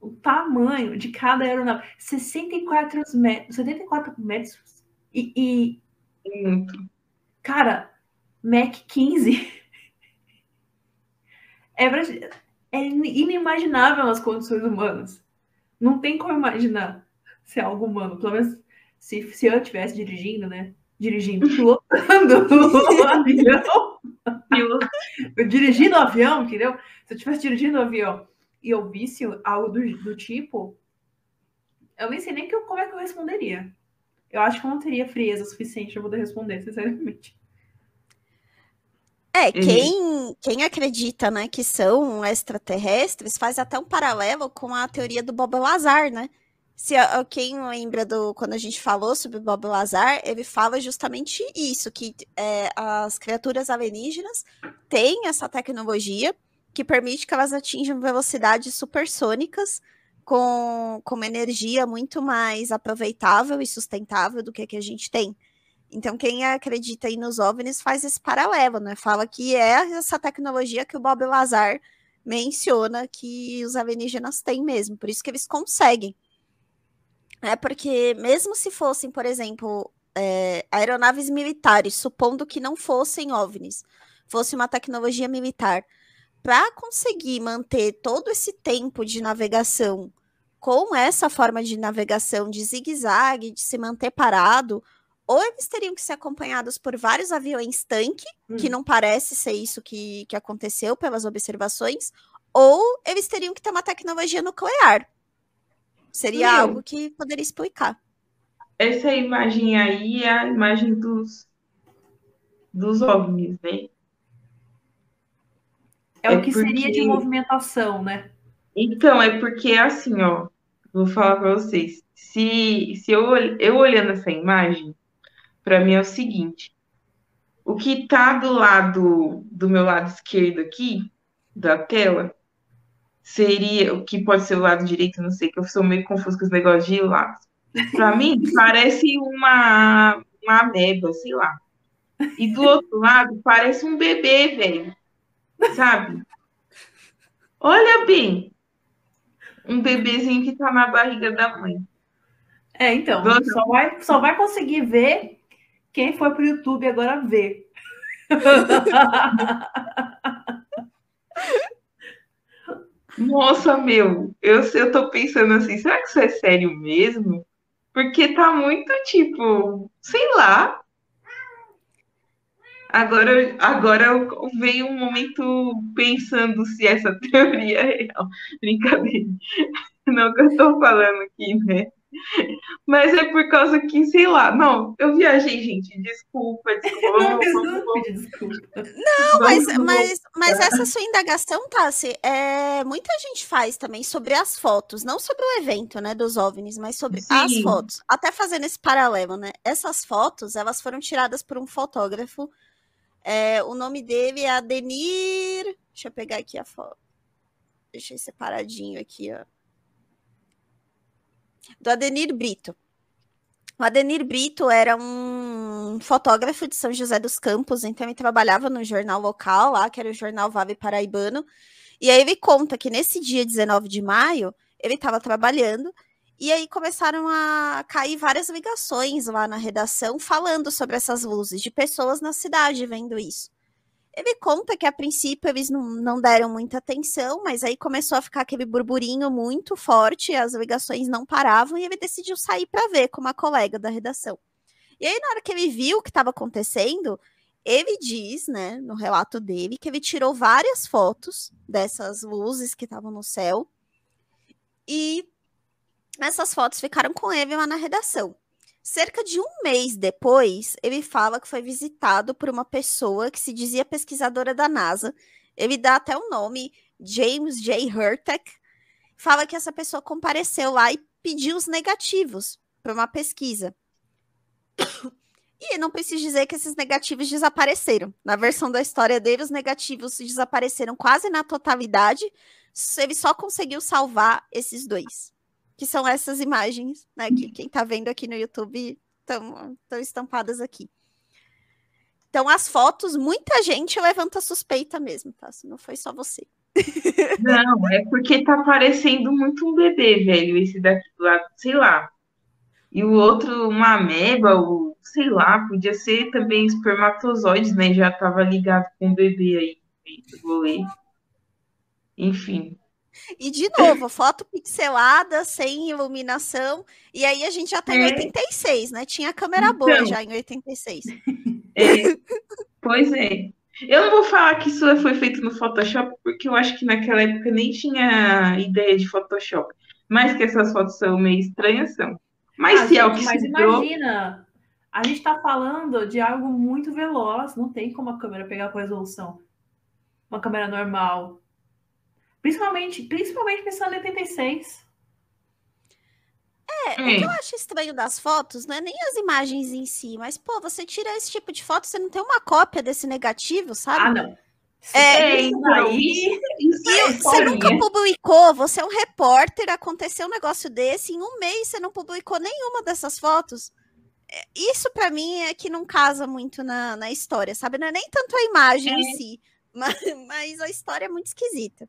o tamanho de cada aeronave. 64 metros, 74 metros e, e Cara, Mac 15 é, é inimaginável nas condições humanas. Não tem como imaginar ser algo humano. Pelo menos se, se eu estivesse dirigindo, né? Dirigindo, pilotando o avião. dirigindo o avião, entendeu? Se eu estivesse dirigindo o avião e eu visse algo do, do tipo, eu nem sei nem que eu, como é que eu responderia. Eu acho que eu não teria frieza suficiente para poder responder, sinceramente. É, uhum. quem, quem acredita, né, que são extraterrestres faz até um paralelo com a teoria do Bob Lazar, né? Se quem lembra do quando a gente falou sobre Bob Lazar, ele fala justamente isso, que é, as criaturas alienígenas têm essa tecnologia que permite que elas atinjam velocidades supersônicas com, com uma energia muito mais aproveitável e sustentável do que a que a gente tem. Então, quem acredita aí nos OVNIs faz esse paralelo, né? Fala que é essa tecnologia que o Bob Lazar menciona que os alienígenas têm mesmo, por isso que eles conseguem. É porque, mesmo se fossem, por exemplo, é, aeronaves militares, supondo que não fossem OVNIs, fosse uma tecnologia militar, para conseguir manter todo esse tempo de navegação com essa forma de navegação de zigue-zague, de se manter parado, ou eles teriam que ser acompanhados por vários aviões tanque, hum. que não parece ser isso que, que aconteceu pelas observações, ou eles teriam que ter uma tecnologia nuclear. Seria Meu, algo que poderia explicar. Essa imagem aí é a imagem dos, dos OVNIs, né? É, é o que porque... seria de movimentação, né? Então, é porque assim, ó, vou falar para vocês. Se, se eu, eu olhando essa imagem, para mim é o seguinte: o que está do lado do meu lado esquerdo aqui da tela seria o que pode ser o lado direito, não sei, que eu sou meio confuso com os negócios de lado. Para mim parece uma uma ameba, sei lá. E do outro lado parece um bebê, velho. Sabe? Olha bem. Um bebezinho que tá na barriga da mãe. É, então, só vai, só vai conseguir ver quem foi para o YouTube agora vê. Nossa, meu, eu, eu tô pensando assim, será que isso é sério mesmo? Porque tá muito tipo, sei lá. Agora, agora veio um momento pensando se essa teoria é real. Brincadeira. Não que eu tô falando aqui, né? Mas é por causa que, sei lá, não, eu viajei, gente, desculpa, desculpa. Não, desculpa. não mas, mas, mas essa sua indagação, Tassi, é, muita gente faz também sobre as fotos, não sobre o evento, né, dos OVNIs, mas sobre Sim. as fotos. Até fazendo esse paralelo, né, essas fotos, elas foram tiradas por um fotógrafo, é, o nome dele é Adenir, deixa eu pegar aqui a foto, deixei separadinho aqui, ó do Adenir Brito. O Adenir Brito era um fotógrafo de São José dos Campos, então ele trabalhava no jornal local lá, que era o jornal Vave Paraibano. E aí ele conta que nesse dia 19 de maio, ele estava trabalhando e aí começaram a cair várias ligações lá na redação falando sobre essas luzes, de pessoas na cidade vendo isso. Ele conta que a princípio eles não, não deram muita atenção, mas aí começou a ficar aquele burburinho muito forte, as ligações não paravam e ele decidiu sair para ver com uma colega da redação. E aí, na hora que ele viu o que estava acontecendo, ele diz, né, no relato dele, que ele tirou várias fotos dessas luzes que estavam no céu e essas fotos ficaram com ele lá na redação. Cerca de um mês depois, ele fala que foi visitado por uma pessoa que se dizia pesquisadora da NASA. Ele dá até o nome, James J. Hurtek. Fala que essa pessoa compareceu lá e pediu os negativos para uma pesquisa. E não preciso dizer que esses negativos desapareceram. Na versão da história dele, os negativos desapareceram quase na totalidade. Ele só conseguiu salvar esses dois que são essas imagens, né? Que quem está vendo aqui no YouTube estão estampadas aqui. Então, as fotos, muita gente levanta suspeita mesmo, tá? Não foi só você. Não, é porque tá parecendo muito um bebê, velho, esse daqui do lado, sei lá. e o outro uma ameba, ou sei lá, podia ser também espermatozoides, né? Já estava ligado com o bebê aí do goleiro. Enfim. E de novo, foto pixelada, sem iluminação, e aí a gente já tem tá é. 86, né? Tinha câmera então, boa já em 86. É, pois é. Eu não vou falar que isso foi feito no Photoshop, porque eu acho que naquela época nem tinha ideia de Photoshop. Mas que essas fotos são meio estranhas, são. Mas ah, se é o que Mas se imagina, a gente está falando de algo muito veloz, não tem como a câmera pegar com resolução. Uma câmera normal. Principalmente, principalmente pensando em 86. É, o que eu acho estranho das fotos não é nem as imagens em si, mas, pô, você tira esse tipo de foto, você não tem uma cópia desse negativo, sabe? Ah, não. É, isso aí. Isso é você nunca publicou, você é um repórter, aconteceu um negócio desse, em um mês você não publicou nenhuma dessas fotos. É, isso para mim é que não casa muito na, na história, sabe? Não é nem tanto a imagem é. em si, mas, mas a história é muito esquisita.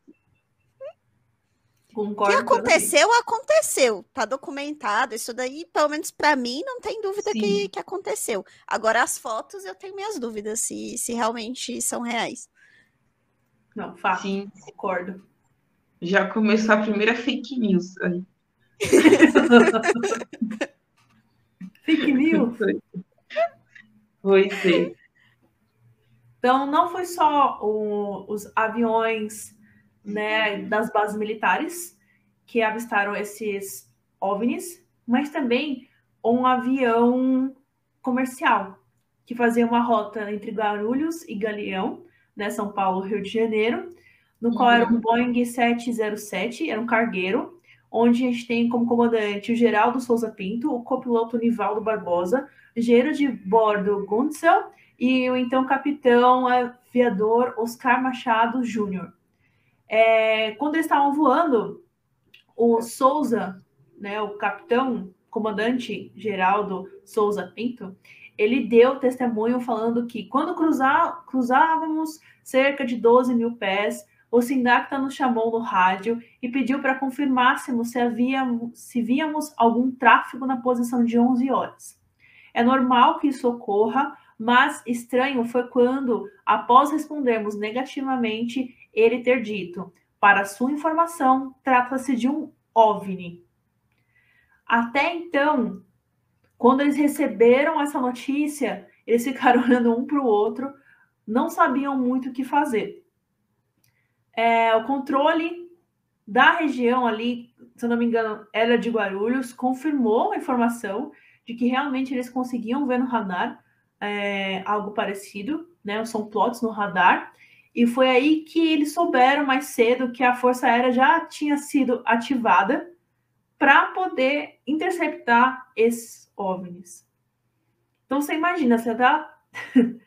Concordo. O que aconteceu, aconteceu. Tá documentado. Isso daí, pelo menos para mim, não tem dúvida que, que aconteceu. Agora, as fotos, eu tenho minhas dúvidas se, se realmente são reais. Não, fato. Sim. Concordo. Já começou a primeira fake news aí. fake news? Pois é. Então, não foi só o, os aviões né, das bases militares que avistaram esses OVNIs, mas também um avião comercial que fazia uma rota entre Guarulhos e Galeão, né, São Paulo, Rio de Janeiro, no uhum. qual era um uhum. Boeing 707, era um cargueiro, onde a gente tem como comandante o Geraldo Souza Pinto, o copiloto Nivaldo Barbosa, engenheiro de bordo Guntzel e o então capitão aviador Oscar Machado Júnior. É, quando eles estavam voando, o Souza, né, o capitão, comandante Geraldo Souza Pinto, ele deu testemunho falando que quando cruzar, cruzávamos cerca de 12 mil pés, o Sindacta nos chamou no rádio e pediu para confirmássemos se, se víamos algum tráfego na posição de 11 horas. É normal que isso ocorra, mas estranho foi quando, após respondermos negativamente, ele ter dito: para sua informação, trata-se de um OVNI. Até então, quando eles receberam essa notícia, eles ficaram olhando um para o outro, não sabiam muito o que fazer. É, o controle da região ali, se eu não me engano, era de Guarulhos, confirmou a informação de que realmente eles conseguiam ver no radar é, algo parecido, né? São plots no radar. E foi aí que eles souberam mais cedo que a Força Aérea já tinha sido ativada para poder interceptar esses OVNIs. Então você imagina, você está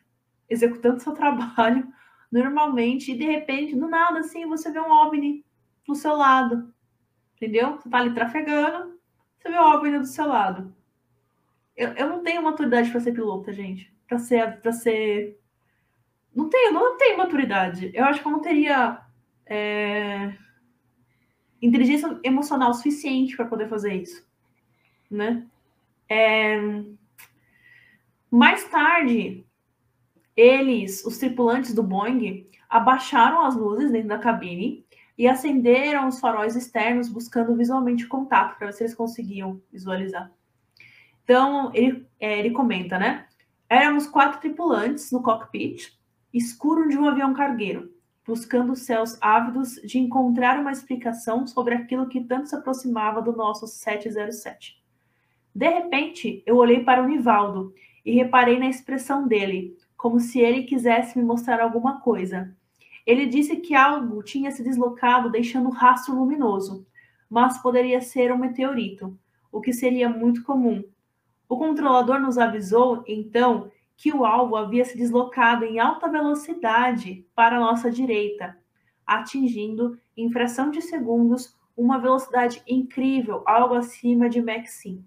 executando seu trabalho normalmente e de repente, do nada, assim, você vê um OVNI do seu lado. Entendeu? Você está ali trafegando, você vê o OVNI do seu lado. Eu, eu não tenho maturidade para ser pilota, gente. Para ser, ser não tenho, não tenho maturidade. Eu acho que eu não teria é, inteligência emocional suficiente para poder fazer isso, né? É, mais tarde, eles, os tripulantes do Boeing, abaixaram as luzes dentro da cabine e acenderam os faróis externos, buscando visualmente contato para ver se eles conseguiam visualizar. Então, ele, é, ele comenta, né? Éramos quatro tripulantes no cockpit, escuro de um avião cargueiro, buscando os céus ávidos de encontrar uma explicação sobre aquilo que tanto se aproximava do nosso 707. De repente, eu olhei para o Nivaldo e reparei na expressão dele, como se ele quisesse me mostrar alguma coisa. Ele disse que algo tinha se deslocado deixando rastro luminoso, mas poderia ser um meteorito, o que seria muito comum. O controlador nos avisou, então, que o alvo havia se deslocado em alta velocidade para a nossa direita, atingindo, em fração de segundos, uma velocidade incrível, algo acima de Mach 5.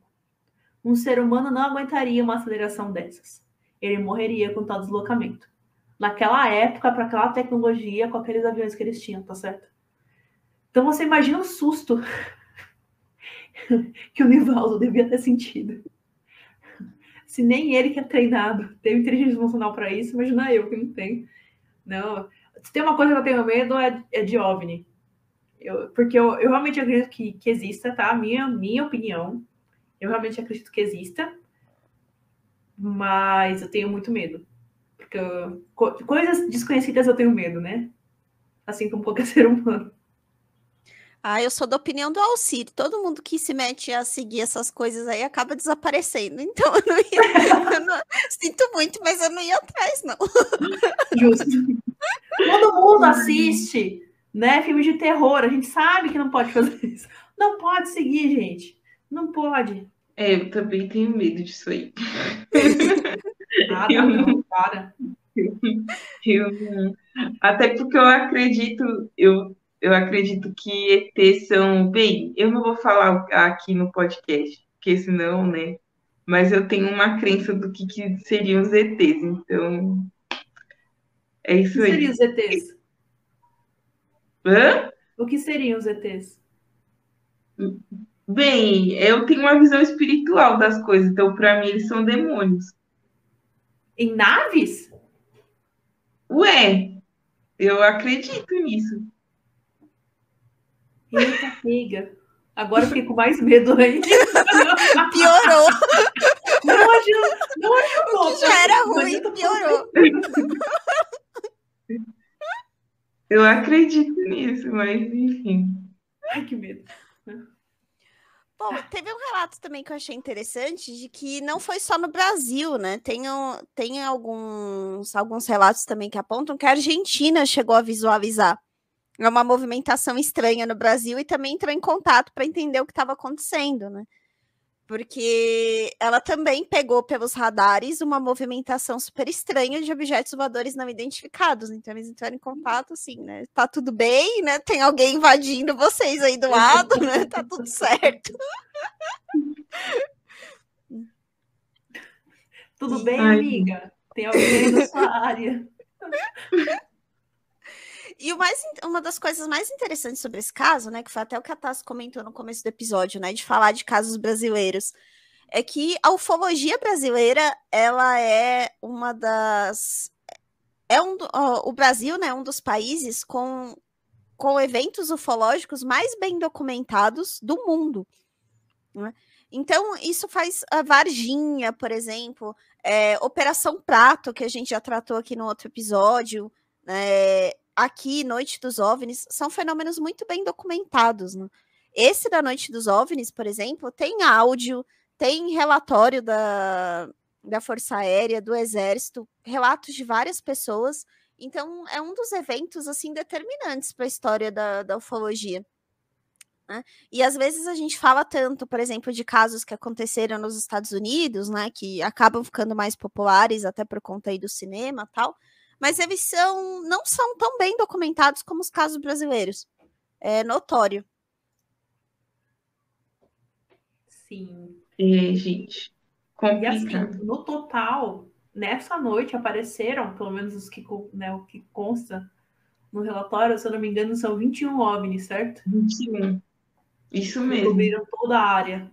Um ser humano não aguentaria uma aceleração dessas. Ele morreria com tal deslocamento. Naquela época, para aquela tecnologia, com aqueles aviões que eles tinham, tá certo? Então você imagina o susto. que o Nivaldo devia ter sentido. Se nem ele que é treinado teve inteligência emocional para isso, imagina eu que não tenho. Não. Se tem uma coisa que eu tenho medo é, é de OVNI. Eu, porque eu, eu realmente acredito que, que exista, tá? Minha, minha opinião. Eu realmente acredito que exista. Mas eu tenho muito medo. Porque eu, coisas desconhecidas eu tenho medo, né? Assim como qualquer ser humano. Ah, eu sou da opinião do Alcir. Todo mundo que se mete a seguir essas coisas aí acaba desaparecendo. Então eu não ia. eu não, sinto muito, mas eu não ia atrás, não. Justo. Todo mundo assiste, né? Filme de terror. A gente sabe que não pode fazer isso. Não pode seguir, gente. Não pode. É, eu também tenho medo disso aí. Nada, eu não, para. Eu, eu, até porque eu acredito, eu eu acredito que ETs são. Bem, eu não vou falar aqui no podcast, porque senão, né? Mas eu tenho uma crença do que, que seriam os ETs, então. É isso o que aí. seriam os ETs? Hã? O que seriam os ETs? Bem, eu tenho uma visão espiritual das coisas, então para mim eles são demônios. Em naves? Ué, eu acredito nisso. Eita, pega. Agora eu fiquei com mais medo ainda. Piorou. Não ajudou. Não ajudou. Já era ruim, piorou. Eu acredito nisso, mas enfim. Ai, que medo. Bom, teve um relato também que eu achei interessante de que não foi só no Brasil, né? Tem, tem alguns, alguns relatos também que apontam que a Argentina chegou a visualizar uma movimentação estranha no Brasil e também entrou em contato para entender o que estava acontecendo, né? Porque ela também pegou pelos radares uma movimentação super estranha de objetos voadores não identificados. Então eles entraram em contato assim, né? Tá tudo bem, né? Tem alguém invadindo vocês aí do lado, né? Tá tudo certo. Tudo bem, amiga? Tem alguém na sua área. E o mais, uma das coisas mais interessantes sobre esse caso, né, que foi até o que a Tassi comentou no começo do episódio, né, de falar de casos brasileiros, é que a ufologia brasileira, ela é uma das é um o Brasil, né, um dos países com com eventos ufológicos mais bem documentados do mundo. Né? Então, isso faz a Varginha, por exemplo, é, Operação Prato, que a gente já tratou aqui no outro episódio, é, aqui, Noite dos OVNIs, são fenômenos muito bem documentados. Né? Esse da Noite dos OVNIs, por exemplo, tem áudio, tem relatório da, da Força Aérea, do Exército, relatos de várias pessoas. Então, é um dos eventos assim determinantes para a história da, da ufologia. Né? E às vezes a gente fala tanto, por exemplo, de casos que aconteceram nos Estados Unidos, né, que acabam ficando mais populares até por conta aí do cinema tal, mas eles são, não são tão bem documentados como os casos brasileiros. É notório. Sim. É, gente. E assim, no total, nessa noite apareceram, pelo menos os que, né, o que consta no relatório, se eu não me engano, são 21 OVNIs, certo? 21. Isso mesmo. Cobriram toda a área.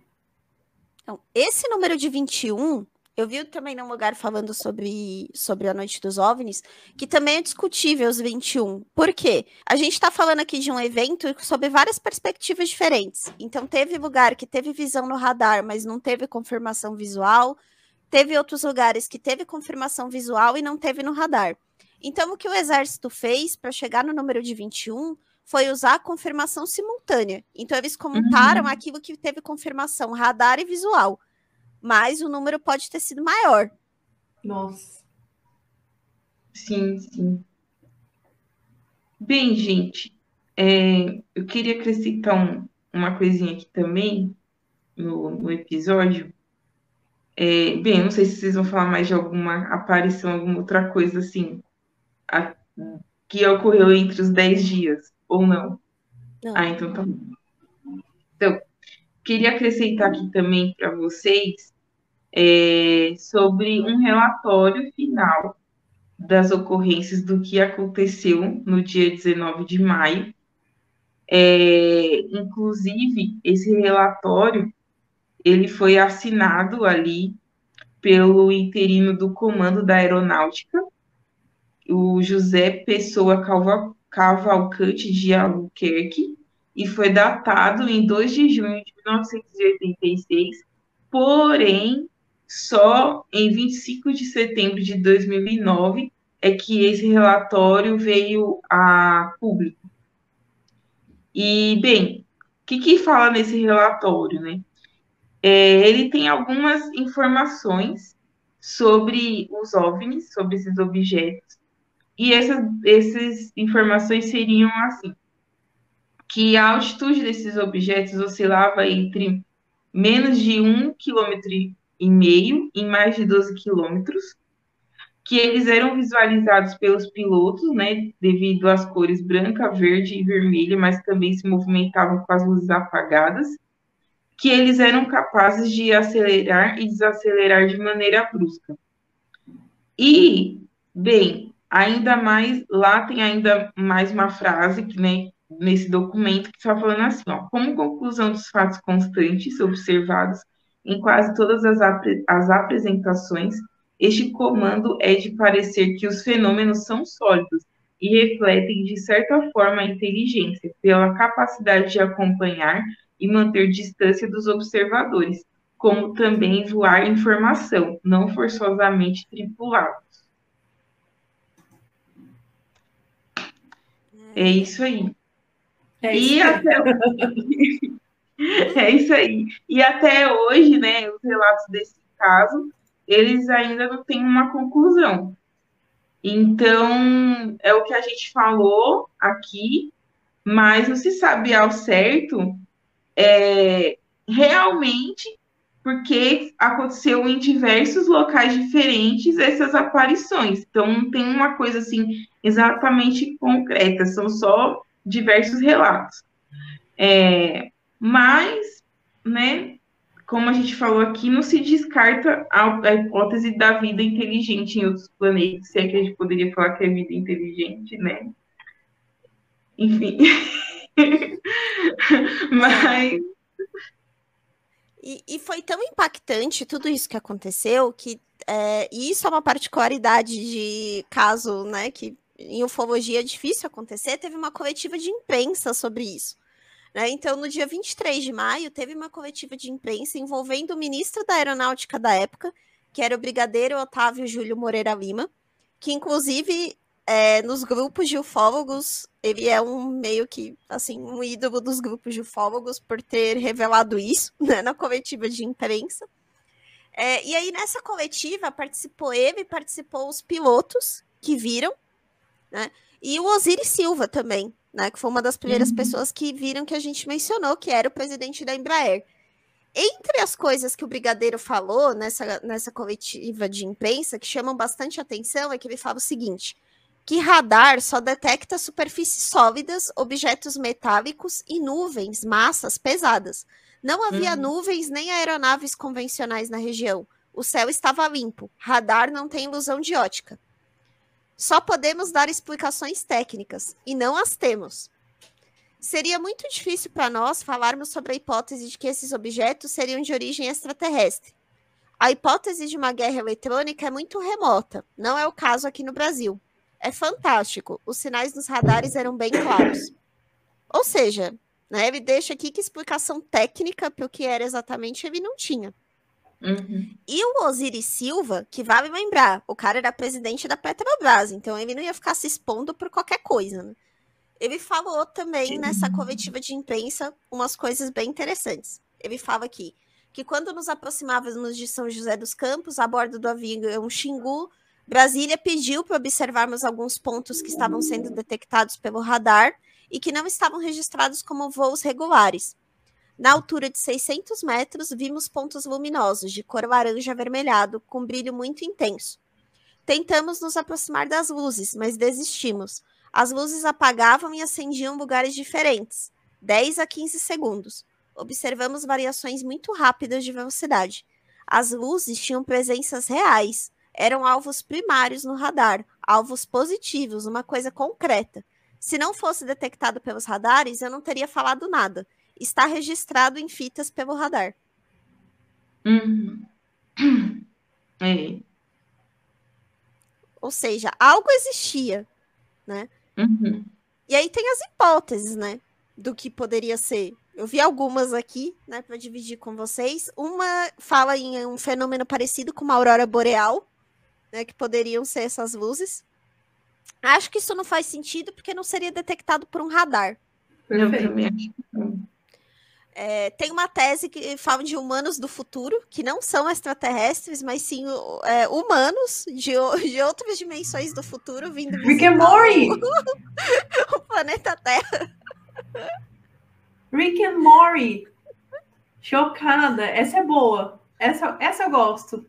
Então, esse número de 21 eu vi também num lugar falando sobre, sobre a Noite dos OVNIs, que também é discutível os 21. Por quê? A gente está falando aqui de um evento sob várias perspectivas diferentes. Então, teve lugar que teve visão no radar, mas não teve confirmação visual. Teve outros lugares que teve confirmação visual e não teve no radar. Então, o que o exército fez para chegar no número de 21 foi usar a confirmação simultânea. Então, eles contaram uhum. aquilo que teve confirmação radar e visual mas o número pode ter sido maior. Nossa. Sim, sim. Bem, gente, é, eu queria acrescentar um, uma coisinha aqui também no, no episódio. É, bem, não sei se vocês vão falar mais de alguma aparição, alguma outra coisa assim, a, que ocorreu entre os 10 dias, ou não. não. Ah, então tá bom. Queria acrescentar aqui também para vocês é, sobre um relatório final das ocorrências do que aconteceu no dia 19 de maio, É, inclusive, esse relatório ele foi assinado ali pelo interino do Comando da Aeronáutica, o José Pessoa Cavalcante de Albuquerque, e foi datado em 2 de junho de 1986, porém, só em 25 de setembro de 2009 é que esse relatório veio a público. E, bem, o que, que fala nesse relatório, né? É, ele tem algumas informações sobre os OVNIs, sobre esses objetos, e essas, essas informações seriam assim, que a altitude desses objetos oscilava entre menos de um quilômetro e meio em mais de 12 quilômetros, que eles eram visualizados pelos pilotos, né, devido às cores branca, verde e vermelha, mas também se movimentavam com as luzes apagadas, que eles eram capazes de acelerar e desacelerar de maneira brusca. E, bem, ainda mais, lá tem ainda mais uma frase que, né, nesse documento que está falando assim, ó, como conclusão dos fatos constantes observados em quase todas as, as apresentações, este comando é de parecer que os fenômenos são sólidos e refletem, de certa forma, a inteligência, pela capacidade de acompanhar e manter distância dos observadores, como também voar informação, não forçosamente tripulados. É isso aí. É isso e aí. Até... é isso aí. E até hoje, né, os relatos desse caso eles ainda não têm uma conclusão. Então, é o que a gente falou aqui, mas não se sabe ao certo é, realmente porque aconteceu em diversos locais diferentes essas aparições. Então, não tem uma coisa assim exatamente concreta, são só diversos relatos. É, mas, né, como a gente falou aqui, não se descarta a, a, hipótese da vida inteligente em outros planetas, se é que a gente poderia falar que é vida inteligente, né? Enfim. Mas. E, e, foi tão impactante tudo isso que aconteceu que é, isso é uma particularidade de caso, né? Que em ufologia é difícil acontecer. Teve uma coletiva de imprensa sobre isso. Né? Então, no dia 23 de maio, teve uma coletiva de imprensa envolvendo o ministro da Aeronáutica da época, que era o brigadeiro Otávio Júlio Moreira Lima, que inclusive é, nos grupos de ufólogos, ele é um meio que, assim, um ídolo dos grupos de ufólogos por ter revelado isso, né, na coletiva de imprensa. É, e aí, nessa coletiva, participou ele, participou os pilotos que viram, né, e o Osiris Silva também, né? Que foi uma das primeiras uhum. pessoas que viram que a gente mencionou, que era o presidente da Embraer. Entre as coisas que o Brigadeiro falou nessa, nessa coletiva de imprensa, que chamam bastante atenção, é que ele fala o seguinte: que radar só detecta superfícies sólidas, objetos metálicos e nuvens, massas pesadas. Não havia uhum. nuvens nem aeronaves convencionais na região. O céu estava limpo. Radar não tem ilusão de ótica. Só podemos dar explicações técnicas e não as temos. Seria muito difícil para nós falarmos sobre a hipótese de que esses objetos seriam de origem extraterrestre. A hipótese de uma guerra eletrônica é muito remota, não é o caso aqui no Brasil. É fantástico, os sinais nos radares eram bem claros. Ou seja, né, ele deixa aqui que explicação técnica para o que era exatamente ele não tinha. Uhum. E o Osiris Silva, que vale lembrar, o cara era presidente da Petrobras, então ele não ia ficar se expondo por qualquer coisa. Né? Ele falou também Sim. nessa coletiva de imprensa umas coisas bem interessantes. Ele fala aqui que quando nos aproximávamos de São José dos Campos, a bordo do avião Xingu, Brasília pediu para observarmos alguns pontos que estavam sendo detectados pelo radar e que não estavam registrados como voos regulares. Na altura de 600 metros, vimos pontos luminosos de cor laranja avermelhado, com brilho muito intenso. Tentamos nos aproximar das luzes, mas desistimos. As luzes apagavam e acendiam lugares diferentes, 10 a 15 segundos. Observamos variações muito rápidas de velocidade. As luzes tinham presenças reais, eram alvos primários no radar, alvos positivos, uma coisa concreta. Se não fosse detectado pelos radares, eu não teria falado nada. Está registrado em fitas pelo radar. Uhum. É. Ou seja, algo existia, né? Uhum. E aí tem as hipóteses, né? Do que poderia ser. Eu vi algumas aqui, né, para dividir com vocês. Uma fala em um fenômeno parecido com uma aurora boreal, né, que poderiam ser essas luzes. Acho que isso não faz sentido porque não seria detectado por um radar. Eu também acho que não. É, tem uma tese que fala de humanos do futuro, que não são extraterrestres, mas sim o- é, humanos de, o- de outras dimensões do futuro vindo Rick and Morty! o planeta Terra. Rick and Morty! Chocada. Essa é boa. Essa, essa eu gosto.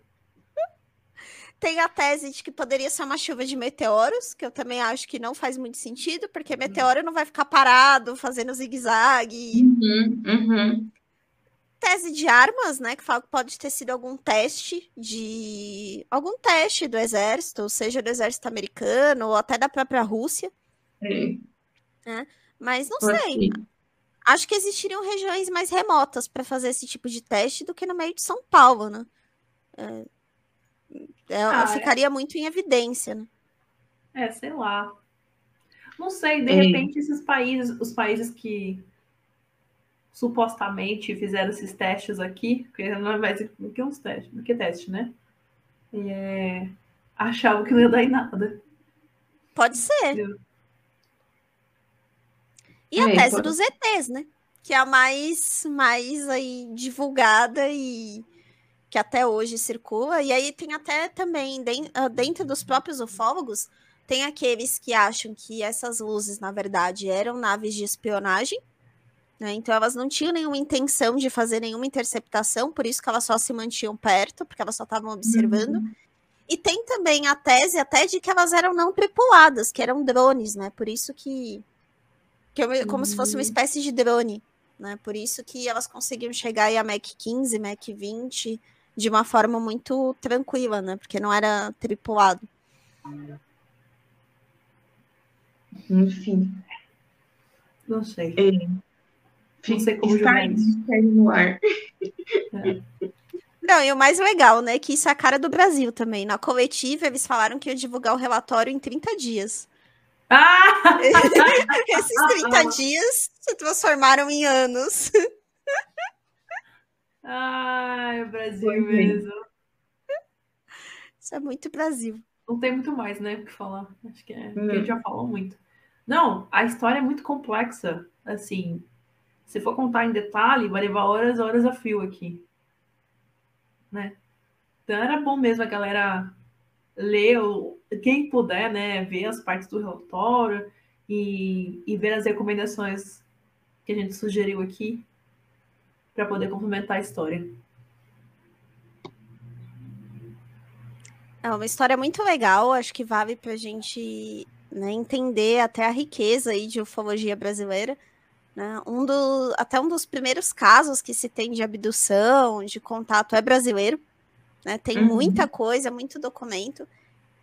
Tem a tese de que poderia ser uma chuva de meteoros, que eu também acho que não faz muito sentido, porque meteoro não vai ficar parado, fazendo zigue-zague. Uhum, uhum. Tese de armas, né? Que fala que pode ter sido algum teste de. algum teste do exército, seja do exército americano ou até da própria Rússia. É, Mas não sei. Acho que existiriam regiões mais remotas para fazer esse tipo de teste do que no meio de São Paulo, né? É, é, Ah, é. ficaria muito em evidência, né? É, sei lá. Não sei, de É. repente esses países, os países que supostamente fizeram esses testes aqui, porque não é mais do que uns testes, do que teste, né? E, é, achavam que não ia dar em nada. Pode ser. Viu? E a É, tese pode- dos ETs, né? Que é a mais, mais aí divulgada e que até hoje circula. E aí tem até também, ah, dentro dos próprios ufólogos, tem aqueles que acham que essas luzes, na verdade, eram naves de espionagem. Né? Então elas não tinham nenhuma intenção de fazer nenhuma interceptação, por isso que elas só se mantinham perto, porque elas só estavam observando. Uhum. E tem também a tese até de que elas eram não tripuladas, que eram drones, né? Por isso que. que é como se fosse uma Uhum. espécie de drone, né? Por isso que elas conseguiam chegar aí a Mac 15, Mac 20 de uma forma muito tranquila, né? Porque não era tripulado. Enfim. Não sei. Fica, sei como está no ar. Não, e o mais legal, né? Que isso é a cara do Brasil também. Na coletiva, eles falaram que ia divulgar o relatório em 30 dias. Ah! Esses 30 dias se transformaram em anos. Ai, o Brasil é. mesmo. Isso é muito Brasil. Não tem muito mais, né, o que falar. Acho que é. Hum. porque A gente já falou muito. Não, a história é muito complexa. Assim, se for contar em detalhe, vai levar horas e horas a fio aqui. Né? Então era bom mesmo a galera ler, quem puder, né, ver as partes do relatório e, e ver as recomendações que a gente sugeriu aqui para poder complementar a história. É uma história muito legal, acho que vale pra gente né, entender até a riqueza aí de ufologia brasileira. Né? Um do, até um dos primeiros casos que se tem de abdução, de contato é brasileiro. Né? Tem Uhum. muita coisa, muito documento.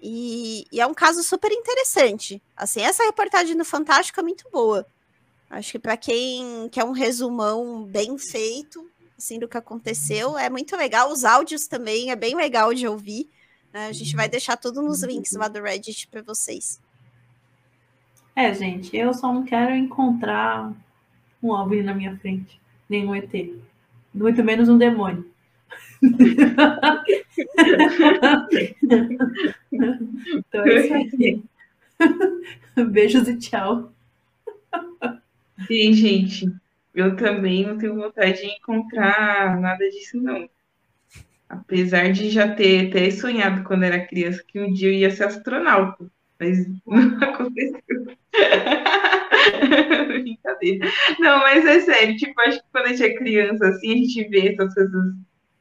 E, e é um caso super interessante. Assim, essa reportagem do Fantástico é muito boa. Acho que para quem quer um resumão bem feito assim, do que aconteceu, é muito legal. Os áudios também é bem legal de ouvir. né? A gente vai deixar tudo nos links lá do Reddit para vocês. É, gente, eu só não quero encontrar um OVNI na minha frente, nem um ET. Muito menos um demônio. então é isso aí. Beijos e tchau. Sim, gente. Eu também não tenho vontade de encontrar nada disso, não. Apesar de já ter até sonhado quando era criança que um dia eu ia ser astronauta. Mas não aconteceu. Brincadeira. Não, mas é sério. Tipo, acho que quando a gente é criança, assim, a gente vê essas coisas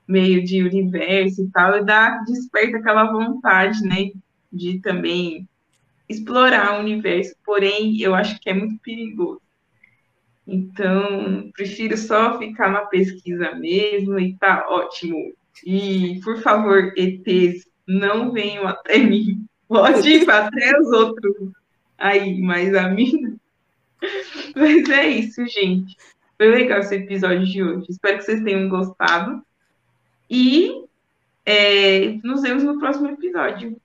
meio de universo e tal, e dá, desperta aquela vontade, né? De também explorar o universo. Porém, eu acho que é muito perigoso. Então, prefiro só ficar na pesquisa mesmo e tá ótimo. E, por favor, ETs, não venham até mim. Pode ir até os outros aí, mas a mim. Mas é isso, gente. Foi legal esse episódio de hoje. Espero que vocês tenham gostado. E é, nos vemos no próximo episódio.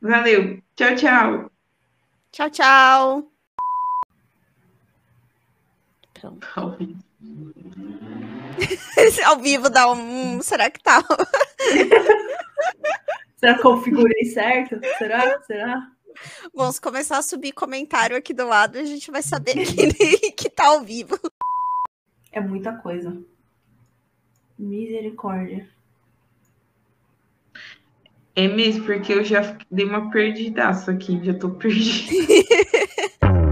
Valeu. Tchau, tchau. Tchau, tchau. Pronto. Ao vivo. Esse ao vivo dá um. Será que tá? Será que configurei certo? Será? Será? Vamos começar a subir comentário aqui do lado e a gente vai saber que, que tá ao vivo. É muita coisa. Misericórdia. É mesmo, porque eu já dei uma perdidaça aqui, já tô perdida.